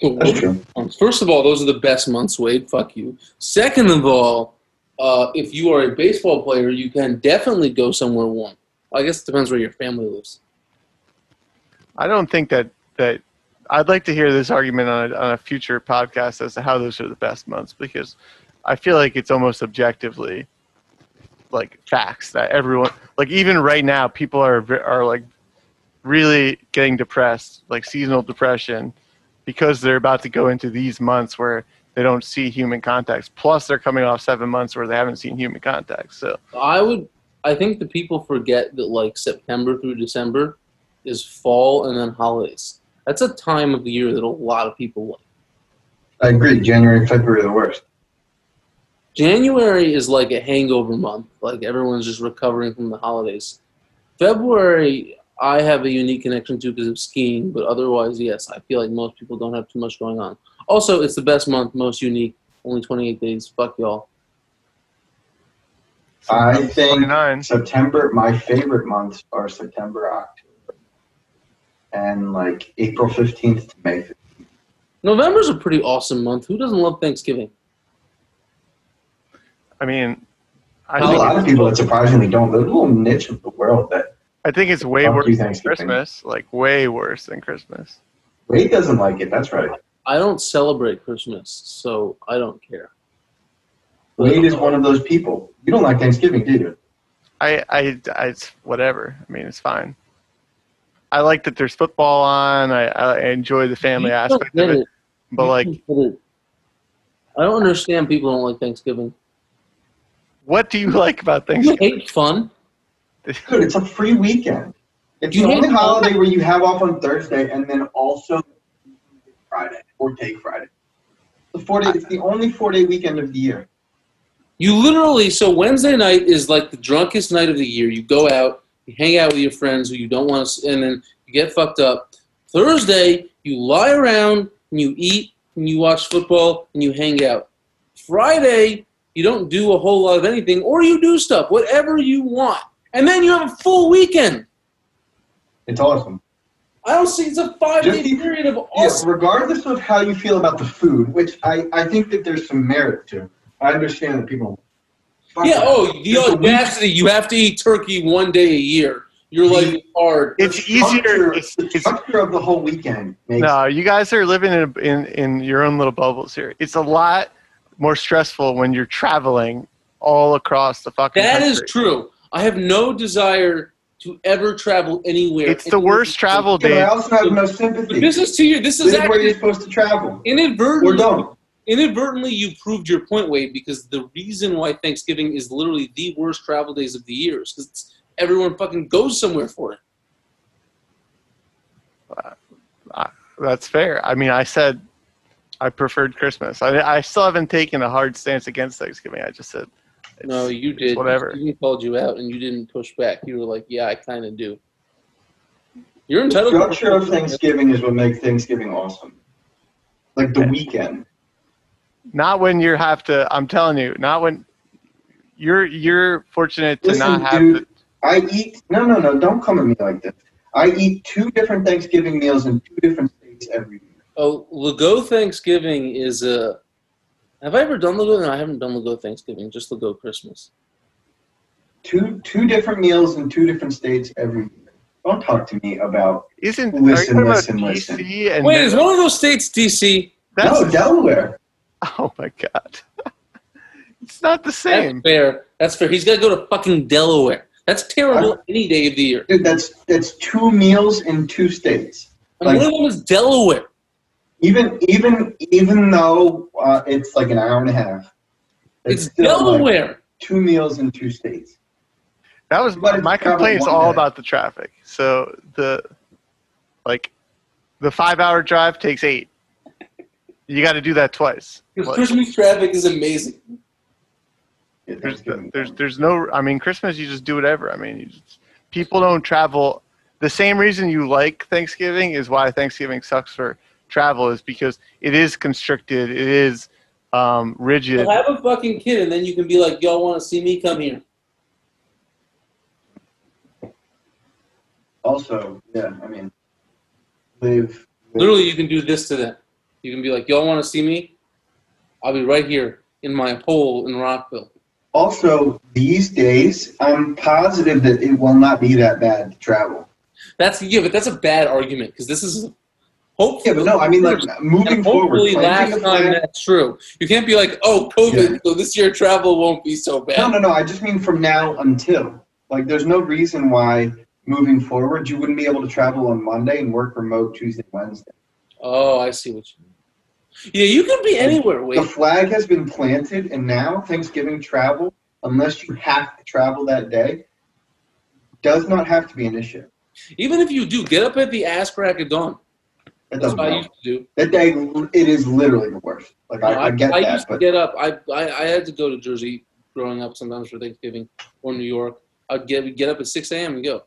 Speaker 1: The
Speaker 4: That's
Speaker 1: worst
Speaker 4: true.
Speaker 1: months. First of all, those are the best months, Wade. Fuck you. Second of all, uh, if you are a baseball player, you can definitely go somewhere warm. I guess it depends where your family lives.
Speaker 2: I don't think that that. I'd like to hear this argument on a, on a future podcast as to how those are the best months because I feel like it's almost objectively like facts that everyone like even right now people are are like really getting depressed, like seasonal depression, because they're about to go into these months where they don't see human contacts. Plus, they're coming off seven months where they haven't seen human contacts. So
Speaker 1: I would. I think the people forget that like September through December is fall and then holidays. That's a time of the year that a lot of people like.
Speaker 4: I agree. January and February are the worst.
Speaker 1: January is like a hangover month. Like everyone's just recovering from the holidays. February, I have a unique connection to because of skiing, but otherwise, yes, I feel like most people don't have too much going on. Also, it's the best month, most unique. Only 28 days. Fuck y'all.
Speaker 4: I think
Speaker 2: 29.
Speaker 4: September, my favorite months are September, October, and like April 15th to May 15th.
Speaker 1: November's a pretty awesome month. Who doesn't love Thanksgiving?
Speaker 2: I mean, I
Speaker 4: There's a lot of people that surprisingly don't. There's a little niche of the world that
Speaker 2: I think it's way worse than Christmas. Like way worse than Christmas.
Speaker 4: Wade doesn't like it. That's right.
Speaker 1: I don't celebrate Christmas, so I don't care.
Speaker 4: Wade is one of those people. You don't like Thanksgiving, do you?
Speaker 2: I, I, I it's whatever. I mean, it's fine. I like that there's football on. I, I enjoy the family
Speaker 1: You
Speaker 2: aspect of it.
Speaker 1: it.
Speaker 2: But
Speaker 1: You
Speaker 2: like,
Speaker 1: it. I don't understand people don't like Thanksgiving.
Speaker 2: what do you like about
Speaker 1: You
Speaker 2: Thanksgiving?
Speaker 1: hate fun.
Speaker 4: Dude, it's a free weekend. It's
Speaker 1: You
Speaker 4: the
Speaker 1: hate
Speaker 4: only
Speaker 1: fun?
Speaker 4: holiday where you have off on Thursday and then also Friday or take Friday. The four day, it's the only four day weekend of the year.
Speaker 1: You literally so Wednesday night is like the drunkest night of the year. You go out, you hang out with your friends who you don't want to, and then you get fucked up. Thursday, you lie around and you eat and you watch football and you hang out. Friday, you don't do a whole lot of anything, or you do stuff, whatever you want, and then you have a full weekend.
Speaker 4: It's awesome.
Speaker 1: I don't see it's a five day
Speaker 4: Just the-
Speaker 1: period of awesome.
Speaker 4: Yeah, regardless of how you feel about the food, which I, I think that there's some merit to. I understand that people. Fuck
Speaker 1: Yeah.
Speaker 4: that.
Speaker 1: Oh, the
Speaker 4: It's a week-
Speaker 1: audacity! You have to eat turkey one day a year. You're like hard.
Speaker 4: the
Speaker 2: It's easier. It's,
Speaker 4: the
Speaker 2: it's,
Speaker 4: structure of the whole weekend makes
Speaker 2: no, you guys are living in, in in your own little bubbles here. It's a lot more stressful when you're traveling all across the fucking.
Speaker 1: That is
Speaker 2: country.
Speaker 1: true. I have no desire to ever travel anywhere.
Speaker 2: It's the worst travel
Speaker 4: Yeah, I
Speaker 2: day.
Speaker 4: also have no
Speaker 1: But
Speaker 4: sympathy.
Speaker 1: this is to you. This
Speaker 4: This
Speaker 1: is
Speaker 4: is where you're supposed to travel. Or
Speaker 1: inadvertently.
Speaker 4: don't.
Speaker 1: Inadvertently, you proved your point, Wade, because the reason why Thanksgiving is literally the worst travel days of the year is because everyone fucking goes somewhere for it.
Speaker 2: Uh, that's fair. I mean, I said I preferred Christmas. I I still haven't taken a hard stance against Thanksgiving. I just said it's,
Speaker 1: No, you did.
Speaker 2: whatever.
Speaker 1: Steven called you out, and you didn't push back. You were like, "Yeah, I kind of do." You're
Speaker 4: The
Speaker 1: entitled. to-
Speaker 4: structure of Thanksgiving is what makes Thanksgiving awesome. Like the
Speaker 2: Yeah.
Speaker 4: weekend.
Speaker 2: Not when you have to. I'm telling you, not when you're you're fortunate to
Speaker 4: Listen,
Speaker 2: not have
Speaker 4: dude.
Speaker 2: to.
Speaker 4: I eat no no no don't come at me like this. I eat two different Thanksgiving meals in two different states every year.
Speaker 1: Oh, Lego Thanksgiving is a. Have I ever done Lego? No, I haven't done Lego Thanksgiving. Just Lego Christmas.
Speaker 4: Two two different meals in two different states every year. Don't talk to me about
Speaker 2: Isn't are
Speaker 4: Listen,
Speaker 2: you talking
Speaker 4: listen,
Speaker 2: about
Speaker 4: listen.
Speaker 2: DC and
Speaker 1: Wait, is one of those states DC?
Speaker 2: that's
Speaker 4: no Delaware.
Speaker 2: oh my god, it's not the same.
Speaker 1: That's fair. That's fair. He's got to go to fucking Delaware. That's terrible any day of the year.
Speaker 4: Dude, that's that's two meals in two states.
Speaker 1: And
Speaker 4: Like-
Speaker 1: one of them is Delaware.
Speaker 4: Even even even though uh, it's like an hour and a half.
Speaker 1: It's
Speaker 4: still, like,
Speaker 1: Delaware.
Speaker 4: two meals in two states.
Speaker 2: That was
Speaker 4: But it's
Speaker 2: my
Speaker 4: travel
Speaker 2: complaint's all
Speaker 4: day.
Speaker 2: about the traffic. So the like the five hour drive takes eight. You got to do that twice.
Speaker 1: Because Christmas traffic is amazing.
Speaker 4: Yeah,
Speaker 2: there's there's there's no. I mean, Christmas you just do whatever. I mean, you just, people don't travel. The same reason you like Thanksgiving is why Thanksgiving sucks for travel is because it is constricted. It is um, rigid.
Speaker 1: So have a fucking kid, and then you can be like, "Y'all want to see me? Come here."
Speaker 4: Also, yeah, I mean, live. live-
Speaker 1: Literally, you can do this to them. You can be like, "Y'all want to see me? I'll be right here in my hole in Rockville."
Speaker 4: Also, these days, I'm positive that it will not be that bad to travel.
Speaker 1: That's yeah, but that's a bad argument because this is hopefully.
Speaker 4: Yeah, but no, I mean, like moving forward.
Speaker 1: hopefully last time
Speaker 4: flag-
Speaker 1: that's true. You can't be like, "Oh, COVID,
Speaker 4: Yeah.
Speaker 1: so this year travel won't be so bad."
Speaker 4: No, no, no. I just mean from now until. Like, there's no reason why moving forward, you wouldn't be able to travel on Monday and work remote Tuesday, Wednesday.
Speaker 1: Oh, I see what you mean. Yeah, you can be anywhere.
Speaker 4: The flag has been planted, and now Thanksgiving travel, unless you have to travel that day, does not have to be an issue.
Speaker 1: even if you do, get up at the ass crack of dawn.
Speaker 4: That
Speaker 1: That's what I used to do.
Speaker 4: That day, it is literally the worst. Like I, I get
Speaker 1: I
Speaker 4: that,
Speaker 1: used to get up. I, I I had to go to Jersey growing up sometimes for Thanksgiving or New York. I'd get get up at six a.m. and go.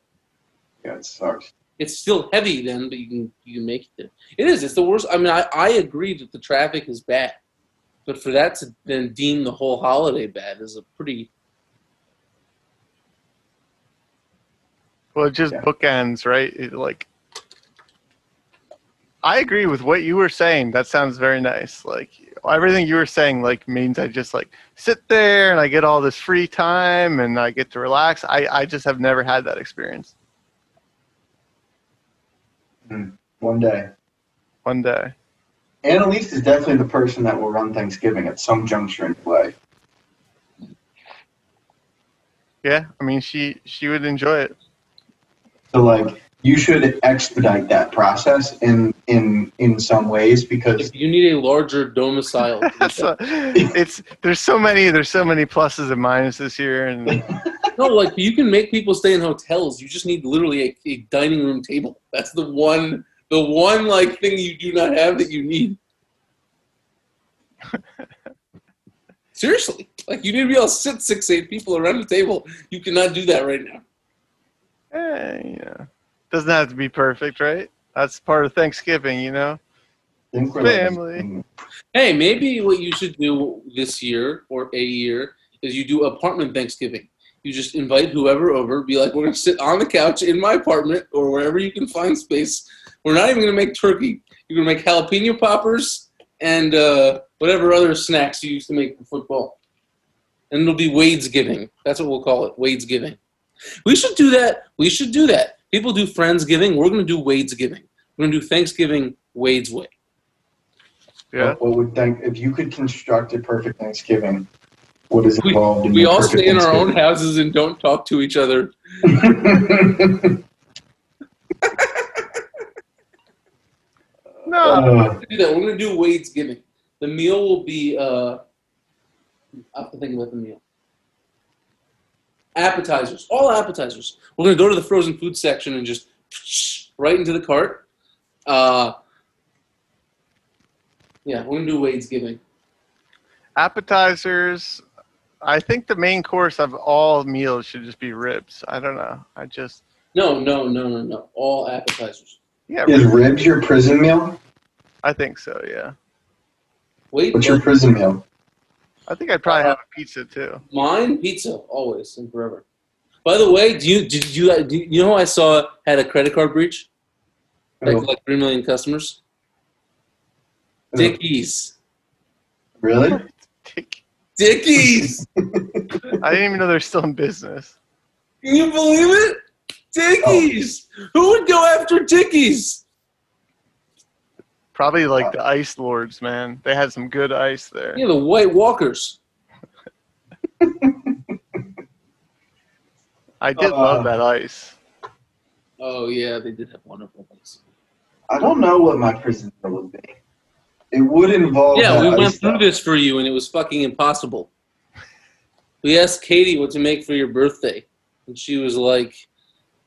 Speaker 4: yeah, it sucks.
Speaker 1: It's still heavy then, but you can you can make it. There. It is. It's the worst. I mean, I, I agree that the traffic is bad, but for that to then deem the whole holiday bad is a pretty.
Speaker 2: Well, it just
Speaker 4: Yeah.
Speaker 2: bookends, right? It, like, I agree with what you were saying. That sounds very nice. Like everything you were saying, like means I just like sit there and I get all this free time and I get to relax. I I just have never had that experience. Mm.
Speaker 4: One day.
Speaker 2: One day.
Speaker 4: Annalise is definitely the person that will run Thanksgiving at some juncture in play.
Speaker 2: Yeah, I mean she she would enjoy it.
Speaker 4: So like you should expedite that process in in in some ways because
Speaker 1: If you need a larger domicile,
Speaker 2: so, it's there's so many there's so many pluses and minuses here and
Speaker 1: no, like you can make people stay in hotels. You just need literally a, a dining room table. That's the one the one like thing you do not have that you need. Seriously, like you need to be able to sit six eight people around the table. You cannot do that right now.
Speaker 2: eh, yeah, doesn't have to be perfect, right? That's part of Thanksgiving, you know.
Speaker 4: think
Speaker 2: Family.
Speaker 1: Hey, maybe what you should do this year or a year is you do apartment Thanksgiving. You just invite whoever over, be like, we're gonna sit on the couch in my apartment or wherever you can find space. We're not even gonna make turkey. You're gonna make jalapeno poppers and uh, whatever other snacks you used to make for football. And it'll be Wade's giving. That's what we'll call it, Wade's giving. We should do that. We should do that. People do Friends Giving. We're gonna do Wade's giving. We're gonna do Thanksgiving Wade's way.
Speaker 2: Yeah.
Speaker 4: What would think if you could construct a perfect Thanksgiving? What is
Speaker 1: We-
Speaker 4: in
Speaker 1: We all stay in our own houses and don't talk to each other.
Speaker 2: No.
Speaker 4: Uh,
Speaker 1: Do that. We're gonna do Wade's giving. The meal will be. Uh, I have to think about the meal. Appetizers, all appetizers. We're gonna go to the frozen food section and just right into the cart. Uh, yeah, we're gonna do Wade's giving.
Speaker 2: appetizers i think the main course of all meals should just be ribs i don't know i just
Speaker 1: No, no, no, no, no. All appetizers.
Speaker 2: yeah
Speaker 4: is
Speaker 2: ribs,
Speaker 4: ribs your prison meal?
Speaker 2: i think so yeah
Speaker 1: Wait.
Speaker 4: What's your prison meal?
Speaker 2: i think i'd probably uh, have a pizza too
Speaker 1: Mine pizza always and forever. By the way, do you did you do you know who I saw had a credit card breach? Like
Speaker 4: Oh,
Speaker 1: like three million customers.
Speaker 4: oh,
Speaker 1: Dickey's,
Speaker 4: Really?
Speaker 2: Dick.
Speaker 1: Dickey's.
Speaker 2: i didn't even know they're still in business
Speaker 1: Can you believe it? Dickey's. Who would go after Dickey's?
Speaker 2: probably like the ice lords man they had some good ice there
Speaker 1: Yeah, the White Walkers.
Speaker 2: i did
Speaker 4: Uh,
Speaker 2: love that ice
Speaker 1: Oh yeah, they did have wonderful ice.
Speaker 4: I don't know what my prison meal would be. It would involve.
Speaker 1: Yeah, we went through
Speaker 4: stuff.
Speaker 1: this for you, and it was fucking impossible. We asked Katie what to make for your birthday, and she was like,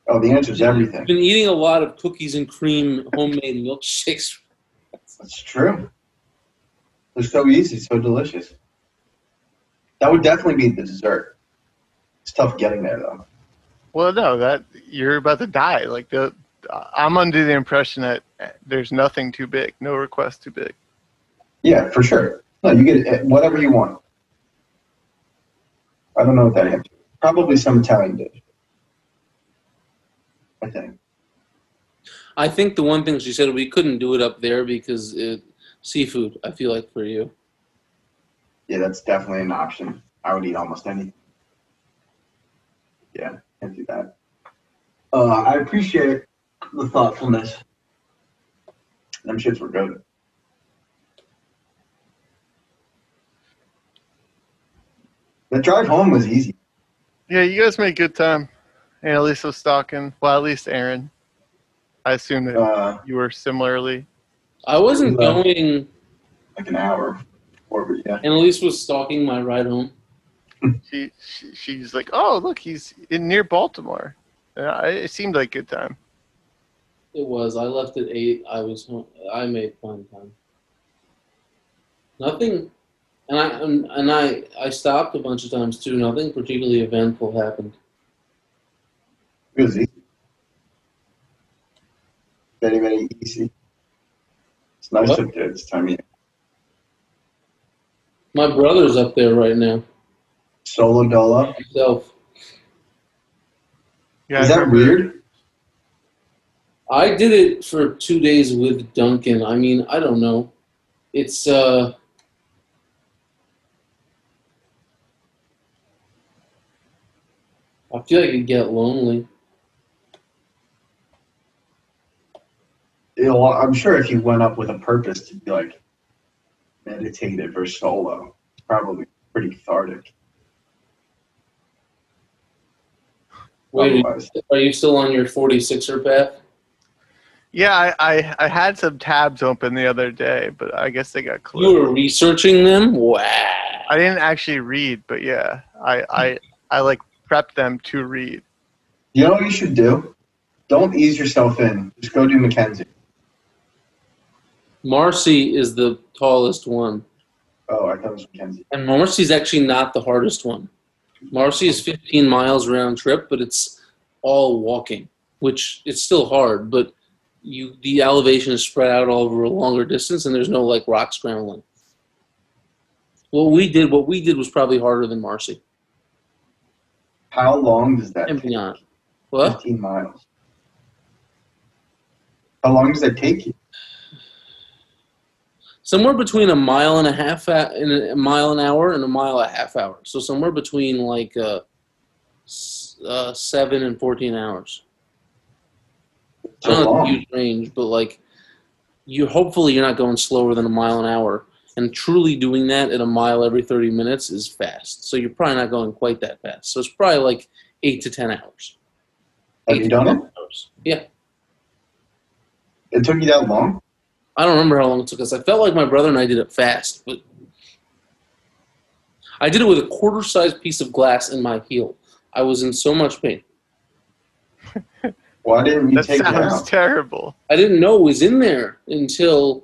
Speaker 4: Oh, the answer is everything.
Speaker 1: I've been eating a lot of cookies and cream homemade milkshakes.
Speaker 4: That's true. They're so easy, so delicious. That would definitely be the dessert. It's tough getting there though.
Speaker 2: well no that you're about to die like the i'm under the impression that there's nothing too big no request too big
Speaker 4: Yeah, for sure. No, you get it- whatever you want. I don't know what that is. Probably some Italian dish. I think.
Speaker 1: I think the one thing she said we couldn't do it up there because it, seafood. I feel like for you.
Speaker 4: Yeah, that's definitely an option. I would eat almost anything. Yeah, can't do that. Uh, I appreciate the thoughtfulness. Them shits were good. The drive home was easy.
Speaker 2: yeah you guys made good time Annalise was stalking. Well, at least Aaron. I assume that
Speaker 4: Uh,
Speaker 2: you were similarly.
Speaker 1: I wasn't
Speaker 4: No.
Speaker 1: going.
Speaker 4: like an hour. Or, but yeah.
Speaker 1: Annalise was stalking my ride home.
Speaker 2: She, she she's like, oh look, he's in near Baltimore. Yeah, it seemed like good time.
Speaker 1: It was. I left at eight. I was home. I made fun time. Nothing, and I and, and I I stopped a bunch of times too. Nothing particularly eventful happened.
Speaker 4: It was easy. Very, very easy. It's nice
Speaker 1: What?
Speaker 4: up there this time of year.
Speaker 1: My brother's up there right now.
Speaker 4: Solo dolo.
Speaker 1: Himself.
Speaker 2: Yeah,
Speaker 4: Is
Speaker 2: I
Speaker 4: that
Speaker 2: remember-
Speaker 4: weird?
Speaker 1: I did it for two days with Duncan. I mean, I don't know. It's uh. I feel like it'd get lonely.
Speaker 4: You know, I'm sure if you went up with a purpose to be like meditative or solo, probably pretty cathartic.
Speaker 1: Wait,
Speaker 4: Otherwise,
Speaker 1: are you still on your 46er path?
Speaker 2: Yeah, I, I I had some tabs open the other day, but I guess they got closed.
Speaker 1: You were researching them? Wow.
Speaker 2: I didn't actually read, but yeah, I I I like prepped them to read.
Speaker 4: you know what you should do? Don't ease yourself in. Just go do Mackenzie.
Speaker 1: Marcy is the tallest one.
Speaker 4: Oh, I thought it was Mackenzie.
Speaker 1: And Marcy's actually not the hardest one. Marcy is 15 miles round trip, but it's all walking, which it's still hard, but you the elevation is spread out all over a longer distance and there's no like rock scrambling. What we did, what we did was probably harder than Marcy
Speaker 4: How long does that
Speaker 1: and
Speaker 4: take?
Speaker 1: beyond. What?
Speaker 4: 15 miles. How long does that take you?
Speaker 1: Somewhere between a mile and a half a, in a mile an hour and a mile and a half hour. So somewhere between like uh, uh, seven and 14 hours.
Speaker 4: So long.
Speaker 1: the huge range, but like you hopefully you're not going slower than a mile an hour. And truly doing that at a mile every 30 minutes is fast. So you're probably not going quite that fast. So it's probably like eight to 10 hours.
Speaker 4: Have
Speaker 1: Eight
Speaker 4: you done it?
Speaker 1: Hours. Yeah.
Speaker 4: It took you that long?
Speaker 1: I don't remember how long it took us. I felt like my brother and I did it fast, but I did it with a quarter sized piece of glass in my heel. I was in so much pain.
Speaker 4: Why didn't you
Speaker 2: That
Speaker 4: take it
Speaker 2: sounds
Speaker 4: out?
Speaker 2: terrible.
Speaker 1: I didn't know it was in there until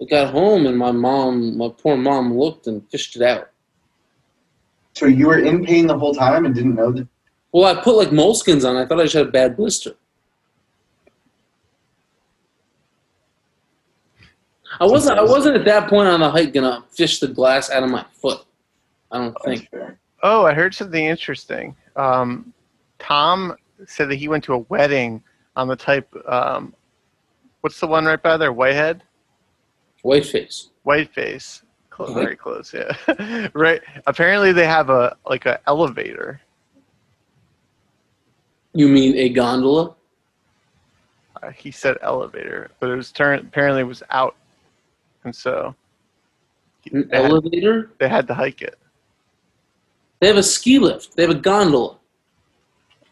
Speaker 1: I got home and my mom, my poor mom, looked and fished it out.
Speaker 4: So you were in pain the whole time and didn't know that?
Speaker 1: Well, I put like moleskins on. I thought I just had a bad blister. I wasn't. I wasn't at that point on the hike gonna fish the glass out of my foot. I don't think.
Speaker 2: Oh, I heard something interesting. Um, Tom said that he went to a wedding on the type. Um, what's the one right by there? Whitehead,
Speaker 1: Whiteface.
Speaker 2: Whiteface. Close,
Speaker 1: Okay.
Speaker 2: very close. Yeah, right. Apparently, they have a like an elevator.
Speaker 1: You mean a gondola?
Speaker 2: Uh, he said elevator, but it was turn. Apparently, it was out, and so
Speaker 1: An
Speaker 2: they had,
Speaker 1: elevator?
Speaker 2: they had to hike it.
Speaker 1: They have a ski lift. They have a gondola.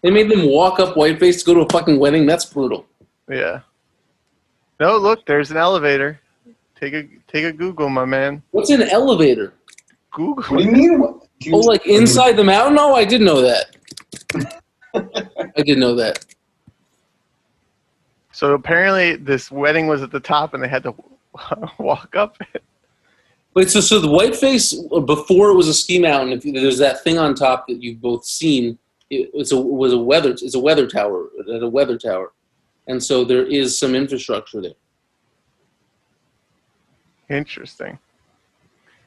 Speaker 1: They made them walk up Whiteface to go to a fucking wedding. That's brutal.
Speaker 2: Yeah. No, look, there's an elevator. Take a take a Google, my man.
Speaker 1: What's an elevator?
Speaker 2: Google.
Speaker 4: What do you mean? Do you-
Speaker 1: Oh, like inside the mountain? No, I did know that. I did know that.
Speaker 2: So apparently, this wedding was at the top, and they had to walk up it.
Speaker 1: Wait, so so the Whiteface uh, before it was a ski mountain. If you- there's that thing on top that you've both seen, it, it's a was a weather it's a weather tower at a weather tower, and so there is some infrastructure there.
Speaker 2: Interesting.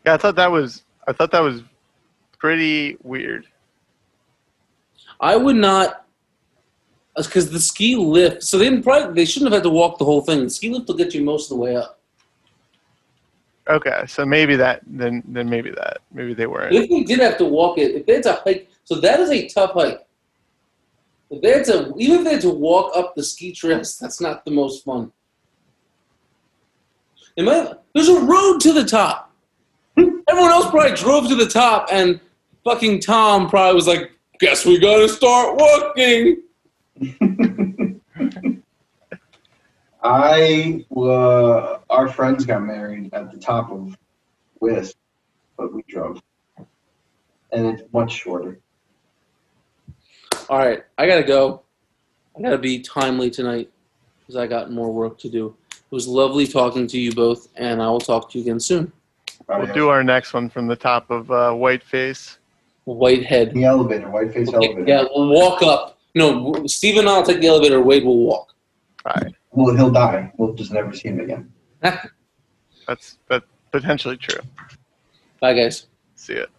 Speaker 2: Yeah, I thought that was I thought that was pretty weird.
Speaker 1: I would not, uh, because the ski lift. So they didn't probably they shouldn't have had to walk the whole thing. The ski lift will get you most of the way up.
Speaker 2: Okay, so maybe that then then maybe that maybe they weren't.
Speaker 1: If they did have to walk it, if they had to hike, so that is a tough hike. If they had to, even if they had to walk up the ski trails, that's not the most fun. Might, there's a road to the top. Everyone else probably drove to the top, and fucking Tom probably was like, Guess we gotta start walking."
Speaker 4: I uh, our friends got married at the top of Wisp, but we drove, and it's much shorter.
Speaker 1: All right, I gotta go. I gotta be timely tonight because I got more work to do. It was lovely talking to you both, and I will talk to you again soon.
Speaker 2: We'll do our next one from the top of uh, Whiteface.
Speaker 1: Whitehead.
Speaker 4: the elevator, whiteface elevator.
Speaker 1: Yeah, we'll walk up. No, Steve and I'll take the elevator. Wade will walk.
Speaker 2: All right,
Speaker 4: Well, he'll die. We'll just never see him again.
Speaker 2: that's that's potentially true.
Speaker 1: Bye, guys.
Speaker 2: See it.